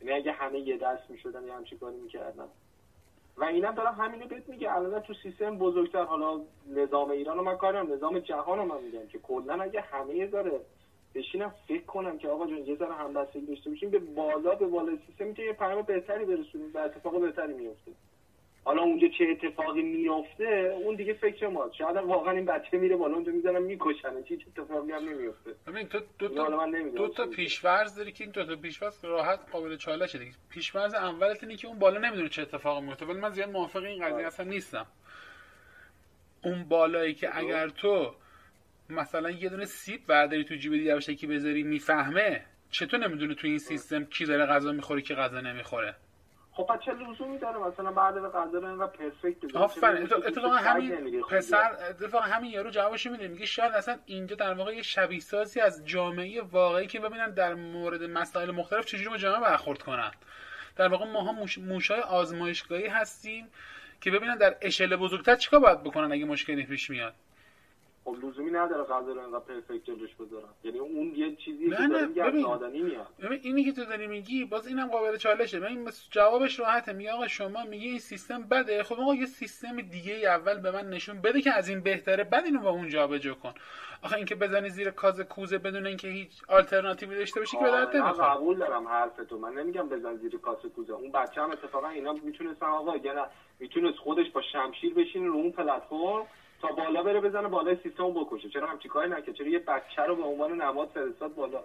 یعنی اگه همه یه دست می‌شدن یه همچین کاری می‌کردن. و اینم دارم همینو بهت میگه الان تو سیستم بزرگتر حالا نظام ایران رو من کارم نظام جهان رو من میگم که کلا اگه همه ذره بشینم فکر کنم که آقا جون یه ذره همبستگی داشته باشیم به بالا به بالا سیستم که یه پیام بهتری برسونیم و اتفاق بهتری میفته. حالا اونجا چه اتفاقی میفته اون دیگه فکر ماست شاید واقعا این بچه میره بالا اونجا می‌زنن می‌کشن چه اتفاقی هم نمیفته ببین تو دو تا دو تا پیشورز داری که این دو تا پیشورز راحت قابل چالشه دیگه پیشورز اولت اینه که اون بالا نمی‌دونه چه اتفاقی میفته ولی من زیاد موافق این قضیه آره. اصلا نیستم. اون بالایی که اگر تو مثلا یه دونه سیب برداری تو جیب دیگه کی بذاری می‌فهمه. چطور نمی‌دونه تو این سیستم کی داره غذا می‌خوره کی غذا نمی‌خوره؟ خب چه لزومی داره؟ مثلا بعد غذا رو اینقدر پرفکت آفرین. اتفاقا همین پسر اتفاقا همین یارو جوابش میده. میگه شاید اصلا اینجا در واقع یه شبیه سازی از جامعه واقعی که ببینن در مورد مسائل مختلف چجوری با جامعه برخورد کنن. در واقع ماها موش... موشای آزمایشگاهی هستیم که ببینن در اشل بزرگتر چیکار باید بکنن اگه مشکلی پیش میاد. خب لزومی نداره غذا رو انقدر پرفکت جلوش بذارن. یعنی اون یه چیزی که داره میگه آدمی میاد. ببین اینی که تو داری میگی باز اینم قابل چالشه. ببین جوابش راحته. میگه آقا شما میگه این سیستم بده. خب آقا یه سیستم دیگه اول به من نشون بده که از این بهتره. بعد اینو با اون جابجا کن. آخه اینکه بزنی زیر کاز کوزه بدون اینکه هیچ آلترناتیوی داشته باشی که به درد نمی‌خوره. قبول دارم حرف تو من نمیگم بزن زیر کاز کوزه. اون بچه هم اتفاقا اینا می‌تونستن آقا یعنی می‌تونست خودش با شمشیر بشینه رو اون پلتفرم. تا بالا بره بزنه بالای سیستم بکشه. چرا همچی کاری نکرد؟ چرا یه بچه رو به عنوان نماد فرستاد بالا؟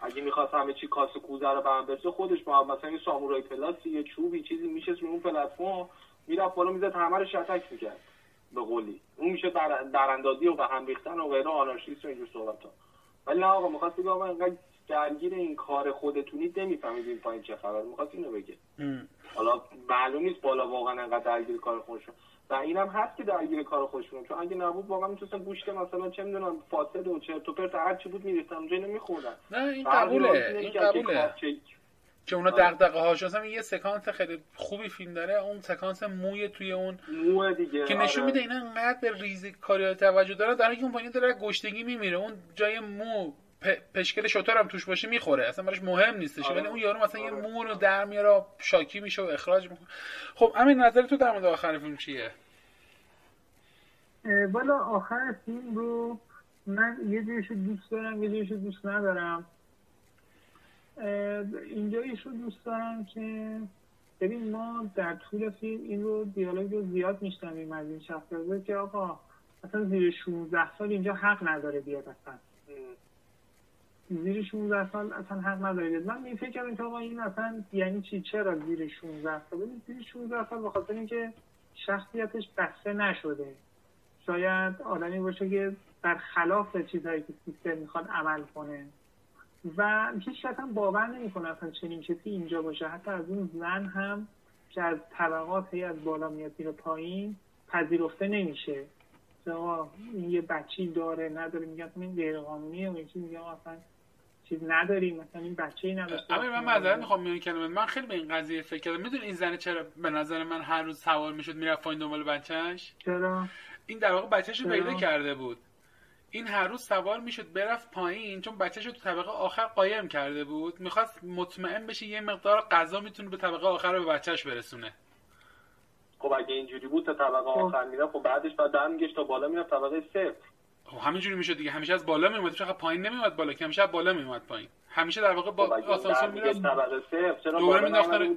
اگه می‌خواست همه چی کاس کوزه رو برام برسه خودش با مثلا یه سامورای پلاسی یه چوبی چیزی میشه رو اون پلتفرم می‌رفت بالا می‌زد همه رو شتک می‌کرد به قولی. اون میشه در دراندازی و به هم ریختن و غیره آنارشیست و اینجور صحبت ها ولی نه آقا می‌خواست بگه آقا اینقدر درگیر این کار خودتونید نمی‌فهمید این پایین چه خبر می‌خواست اینو بگه حالا معلوم نیست بالا واقعا انقدر درگیر کار خودشون. و اینم هست که درگیر کار خودشون چون اگه نبود واقعا می‌تونستن گوشت مثلا چه می‌دونم فاسد و چرت و پرت هر چی بود میریختن اونجا اینو میخوردن نه این قبوله. این قبوله. که اونا آره. دغدغه هاش. اصلا یه سکانس خیلی خوبی فیلم داره. اون سکانس موی توی اون مو دیگه که نشون آره. میده اینا انقدر به ریزی کاری توجه داره. در که اون پایین داره گشتگی میمیره. اون جای مو پشکل شطور هم توش باشه می‌خوره. اصلا براش مهم نیستش. ولی آره. اون یارو مثلا یه مو رو در میاره شاکی میشه و اخراج می‌کنه. خب همین نظر تو در مورد آخر فیلم چیه؟ والا آخر فیلم رو من یه جایشو دوست دارم یه جایشو دوست ندارم. اینجایش رو دوست دارم که ببین ما در طول فیلم این رو دیالوگ رو زیاد میشنویم از این شخص که آقا اصلا زیر 16 سال اینجا حق نداره بیاد اصلا. زیر 16 سال اصلا حق نداره بیاد من می فکر که آقا این اصلا یعنی چی؟ چرا زیر 16 سال؟ زیر 16 سال بخاطر اینکه شخصیتش بسته نشده. شاید آدمی باشه که خلاف چیزهایی که سیستم می‌خواد عمل کنه. و هیچ هم باور نمی‌کنه اصلا چنین کسی اینجا باشه. حتی از اون زن هم که از طبقات هی از بالا میاد میره پایین پذیرفته نمیشه. این یه بچی داره نداره میگن این غیر قانونیه و یکی میگه اصلا چیز نداریم مثلا این بچه ای نداشته اما من معذرت می‌خوام میون کلمه من خیلی به این قضیه فکر کردم. می‌دونی این زن چرا به نظر من هر روز سوار می‌شد می‌رفت پایین دنبال بچهش چرا؟ این در واقع بچهش رو پیدا کرده بود. این هر روز سوار می‌شد برفت پایین چون بچهش رو تو طبقه آخر قایم کرده بود. می‌خواست مطمئن بشه یه مقدار غذا می‌تونه به طبقه آخر رو به بچهش برسونه. خب اگه اینجوری بود تا طبقه خب. آخر میره خب بعدش بعد میگشت تا بالا میره طبقه صفر. خب همینجوری می‌شد دیگه. همیشه از بالا میومد چرا پایین نمیومد بالا؟ که همیشه از بالا میومد پایین. همیشه در واقع با خب آسانسور میره طبقه صفر چرا دوباره مینداختن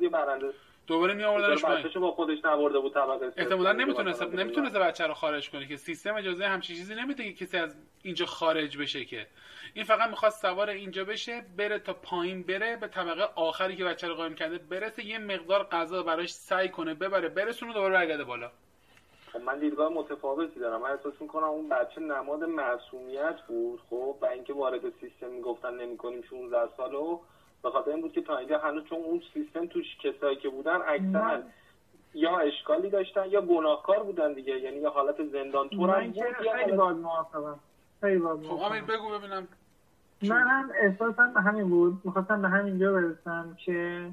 دوباره می آوردنش پایین. با خودش نبرده بود طبقه احتمالاً نمی‌تونست نمی‌تونست بچه رو خارج کنه که سیستم اجازه همچین چیزی نمیده که کسی از اینجا خارج بشه که. این فقط می‌خواست سوار اینجا بشه بره تا پایین بره به طبقه آخری که بچه رو قایم کرده برسه یه مقدار غذا براش سعی کنه ببره برسونه دوباره برگرده بالا. خب من دیدگاه متفاوتی دارم. من احساس می‌کنم اون بچه نماد معصومیت بود خب و اینکه وارد سیستم می‌گفتن نمی‌کنیم 16 سالو به خاطر این بود که تا اینجا هنوز چون اون سیستم توش کسایی که بودن اکثرا یا اشکالی داشتن یا گناهکار بودن دیگه. یعنی یه حالت زندان تو هم بود یا خیلی باید موافقم. خیلی باید خب بگو ببینم من هم احساسم به همین بود. می‌خواستم به همینجا برسم که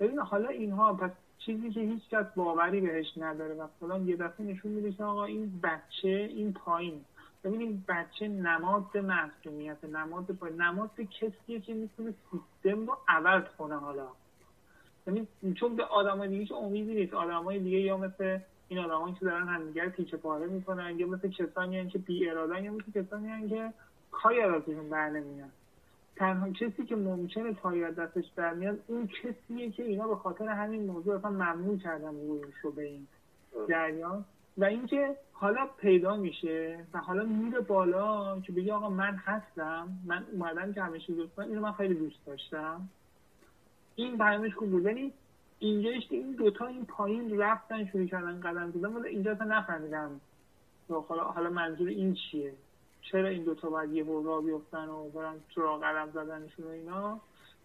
ببین حالا اینها پس چیزی که هیچ کس باوری بهش نداره و فلان یه دفعه نشون میده که آقا این بچه این پایین. ببینید بچه نماد محکومیت نماد پای نماد کسیه که می‌تونه سیستم رو عوض کنه حالا. یعنی چون به آدمای دیگه که امیدی نیست. آدمای دیگه یا مثل این آدمایی که دارن همدیگر تیچه پاره می‌کنن یا مثل کسانی که بی ارادن یا مثل کسانی که کاری ازشون بر نمیاد. تنها کسی که ممکنه پای دستش در میاد اون کسیه که اینا به خاطر همین موضوع اصلا ممنوع کردن ورودش رو به این جریان. و اینکه حالا پیدا میشه و حالا میره بالا که بگی آقا من هستم من اومدم که همیشه دوست اینو من خیلی دوست داشتم. این پیامش خوب بود. یعنی اینجاش این دوتا این پایین رفتن شروع کردن قدم زدن ولی اینجا اصلا نفهمیدم حالا حالا منظور این چیه. چرا این دوتا باید یه را بیفتن و برن تو قدم زدنشون و اینا؟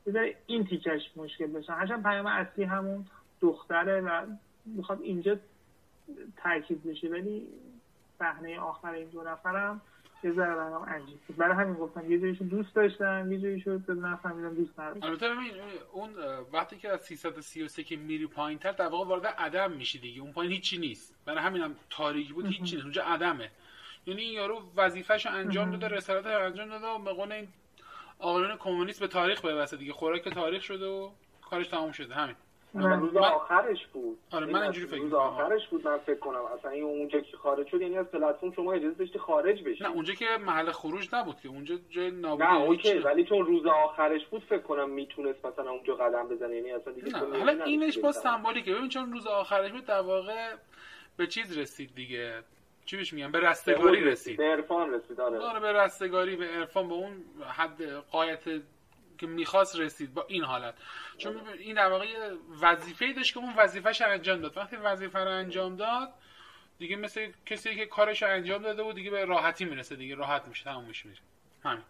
بذاره این تیکش مشکل بشن هرچند پیام اصلی همون دختره و می‌خواد اینجا تاکید بشه ولی صحنه آخر این دو نفرم یه ذره برام عجیب بود. برای همین گفتم یه جایشو دوست داشتم یه جایشو نفهمیدم دوست نداشتم. البته ببین اون وقتی که از 333 که میری پایین تر در واقع وارد عدم میشی دیگه. اون پایین هیچی نیست. برای همینم تاریکی بود هیچی نیست. اونجا عدمه. یعنی این یارو وظیفه‌شو انجام داده رسالت انجام داده و به قول این آقایون کمونیست به تاریخ پیوسته دیگه. خوراک تاریخ شده و کارش تمام شده. همین. روز آخرش بود. آره من اینجوری فکر روز آخرش بود من فکر کنم. اصلا این اونجا که خارج شد یعنی از پلتفرم شما اجازه داشتی خارج بشی. نه اونجا که محل خروج نبود که. اونجا جای نابودی نه اوکی ولی چون روز آخرش بود فکر کنم می‌تونست مثلا اونجا قدم بزنه. یعنی اصلا دیگه نه حالا اینش با سمبولیکه. ببین چون روز آخرش بود در واقع به چیز رسید دیگه. چی بهش میگن؟ به رستگاری رسید. به عرفان رسید آره. آره به رستگاری به عرفان به اون حد قایت که می‌خواست رسید با این حالت. چون این در واقع وظیفه داشت که اون وظیفهش انجام داد. وقتی وظیفه رو انجام داد دیگه مثل کسی که کارش رو انجام داده بود دیگه به راحتی می‌رسه دیگه راحت میشه تموم میشه همین.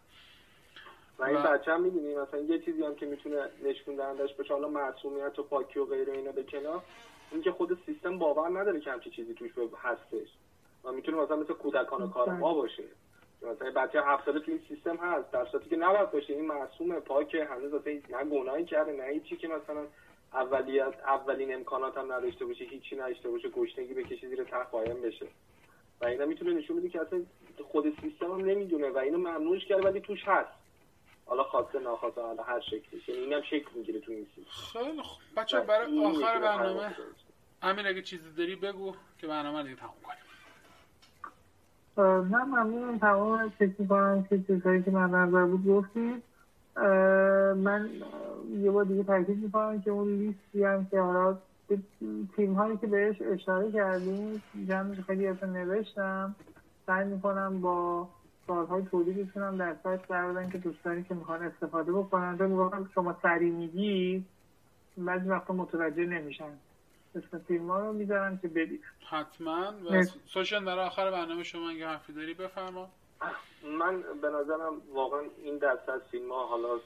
و این بچه هم می‌دونی مثلا یه چیزی هم که می‌تونه نشون دهندش باشه حالا معصومیت و پاکی و غیره اینا به کنار اینکه خود سیستم باور نداره که همچی چیزی توش هستش. و می‌تونه مثلا مثل کودکان کار ما باشه مثلا بچه هفت ساله تو این سیستم هست در صورتی که نباید باشه. این معصومه پاک هنوز اصلا نه گناهی کرده نه هیچی که مثلا اولیت اولین امکانات هم نداشته باشه هیچی نداشته باشه گشنگی بکشه زیر تخت قایم بشه. و اینا می‌تونه نشون بده که اصلا خود سیستم هم نمی‌دونه و اینو ممنوعش کرده ولی توش هست. حالا خواسته ناخواسته حالا هر شکلیش یعنی اینم شکل می‌گیره تو این سیستم. خیلی خوب. بچه برای آخر برنامه امیر اگه چیزی داری بگو که برنامه دیگه تموم کنیم. من ممنونم تمام فکر می‌کنم که چیزهایی که من نظر بود گفتید. من یه بار دیگه تاکید می‌کنم که اون لیستی هم که حالا تیم هایی که بهش اشاره کردیم جمعش خیلی اصلا نوشتم سعی می‌کنم با سالهای تولیدشون در سایت قرار که دوستانی که می‌خوان استفاده بکنن. چون شما سریع میگی بعضی وقتا متوجه نمیشن. اسم فیلم ها رو می‌ذارم که ببینم حتما. و سوشن در آخر برنامه شما اگه حرفی داری بفرما. من به نظرم واقعا این دسته از فیلم ها حالا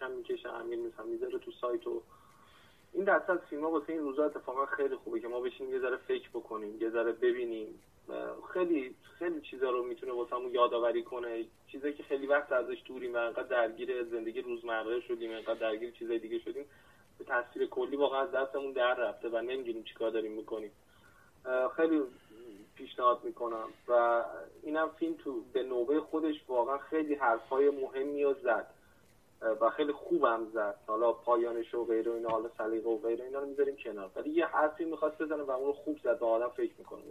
هم می‌کشه امیر مثلا می‌ذاره تو سایت و این دسته از فیلم ها واسه این روزا اتفاقا خیلی خوبه که ما بشینیم یه ذره فکر بکنیم یه ذره ببینیم. خیلی خیلی چیزا رو می‌تونه واسمون یادآوری کنه. چیزایی که خیلی وقت ازش دوریم و انقدر درگیر زندگی روزمره شدیم انقدر درگیر چیزای دیگه شدیم. به تصویر کلی واقعا از دستمون در رفته و نمی‌دونیم چیکار داریم می‌کنیم. خیلی پیشنهاد می‌کنم و اینم فیلم تو به نوبه خودش واقعا خیلی حرفای مهمی رو زد. و خیلی خوبم زد. حالا پایانش و غیره اینا حالا سلیقه و غیره اینا رو می‌ذاریم کنار. ولی یه حرفی می‌خواست بزنه و اون خوب زد و آدم فکر می‌کنه.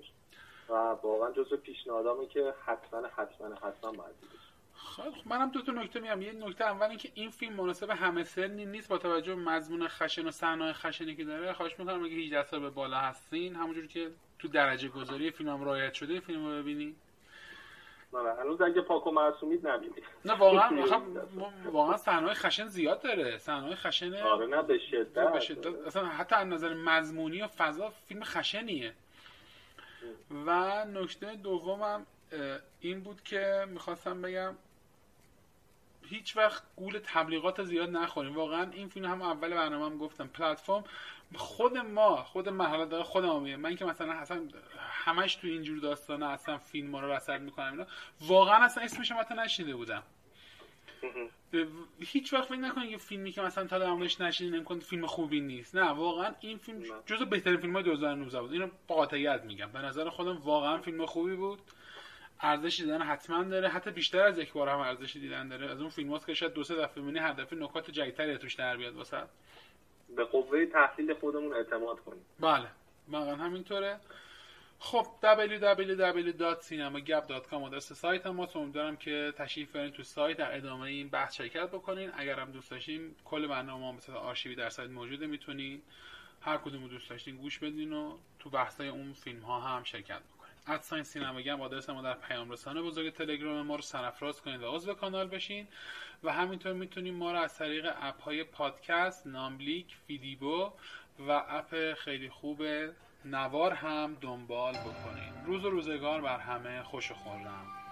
و واقعا جزو پیشنهادامه که حتما حتما حتما باید منم دو تا نکته میام یه نکته اول اینکه این فیلم مناسب همه سنی نیست با توجه به مضمون خشن و صحنه خشنی که داره. خواهش می‌کنم اگه 18 سال به بالا هستین همونجوری که تو درجه گذاری فیلم رایت شده فیلم رو ببینید نه هنوز اگه پاک و معصومید نبینید. نه واقعا واقعا صحنه خشن زیاد داره. صحنه خشن آره نه به شدت. به شدت. اصلا حتی از نظر مضمونی و فضا فیلم خشنیه. و نکته دومم این بود که می‌خواستم بگم هیچ وقت گول تبلیغات زیاد نخوریم واقعا این فیلم هم اول برنامه هم گفتم پلتفرم خود ما خود مرحله داره خودم میگم من که مثلا اصلا همش تو اینجور داستانه اصلا فیلم ما رو رصد می‌کنم اینا. واقعا اصلا اسمش هم حتی نشیده بودم. هیچ وقت فکر نکنید یه فیلمی که مثلا تا عمرش نشینین امکان فیلم خوبی نیست. نه واقعا این فیلم جزو بهترین فیلم های 2019 بود. اینو با قاطعیت میگم. به نظر خودم واقعا فیلم خوبی بود. ارزش دیدن حتما داره. حتی بیشتر از یک بار هم ارزش دیدن داره. از اون فیلم که شاید دو سه دفعه ببینی هر دفعه نکات جدیدتری توش در بیاد واسه. به قوه تحلیل خودمون اعتماد کنیم. بله. واقعا همینطوره. خب www.cinemagap.com آدرس سایت ما. امیدوارم که تشریف برین تو سایت در ادامه این بحث شرکت بکنین. اگر هم دوست داشتین کل برنامه ما مثل آرشیوی در سایت موجوده می‌تونین. هر کدوم دوست داشتین گوش بدین و تو بحثای اون فیلم ها هم شرکت ادساین سینما گپ آدرس ما در پیام رسانه بزرگ تلگرام ما رو سرفراز کنید و عضو کانال بشین. و همینطور می‌تونید ما رو از طریق اپ های پادکست ناملیک فیدیبو و اپ خیلی خوب نوار هم دنبال بکنید روز و روزگار بر همه خوش و خورم.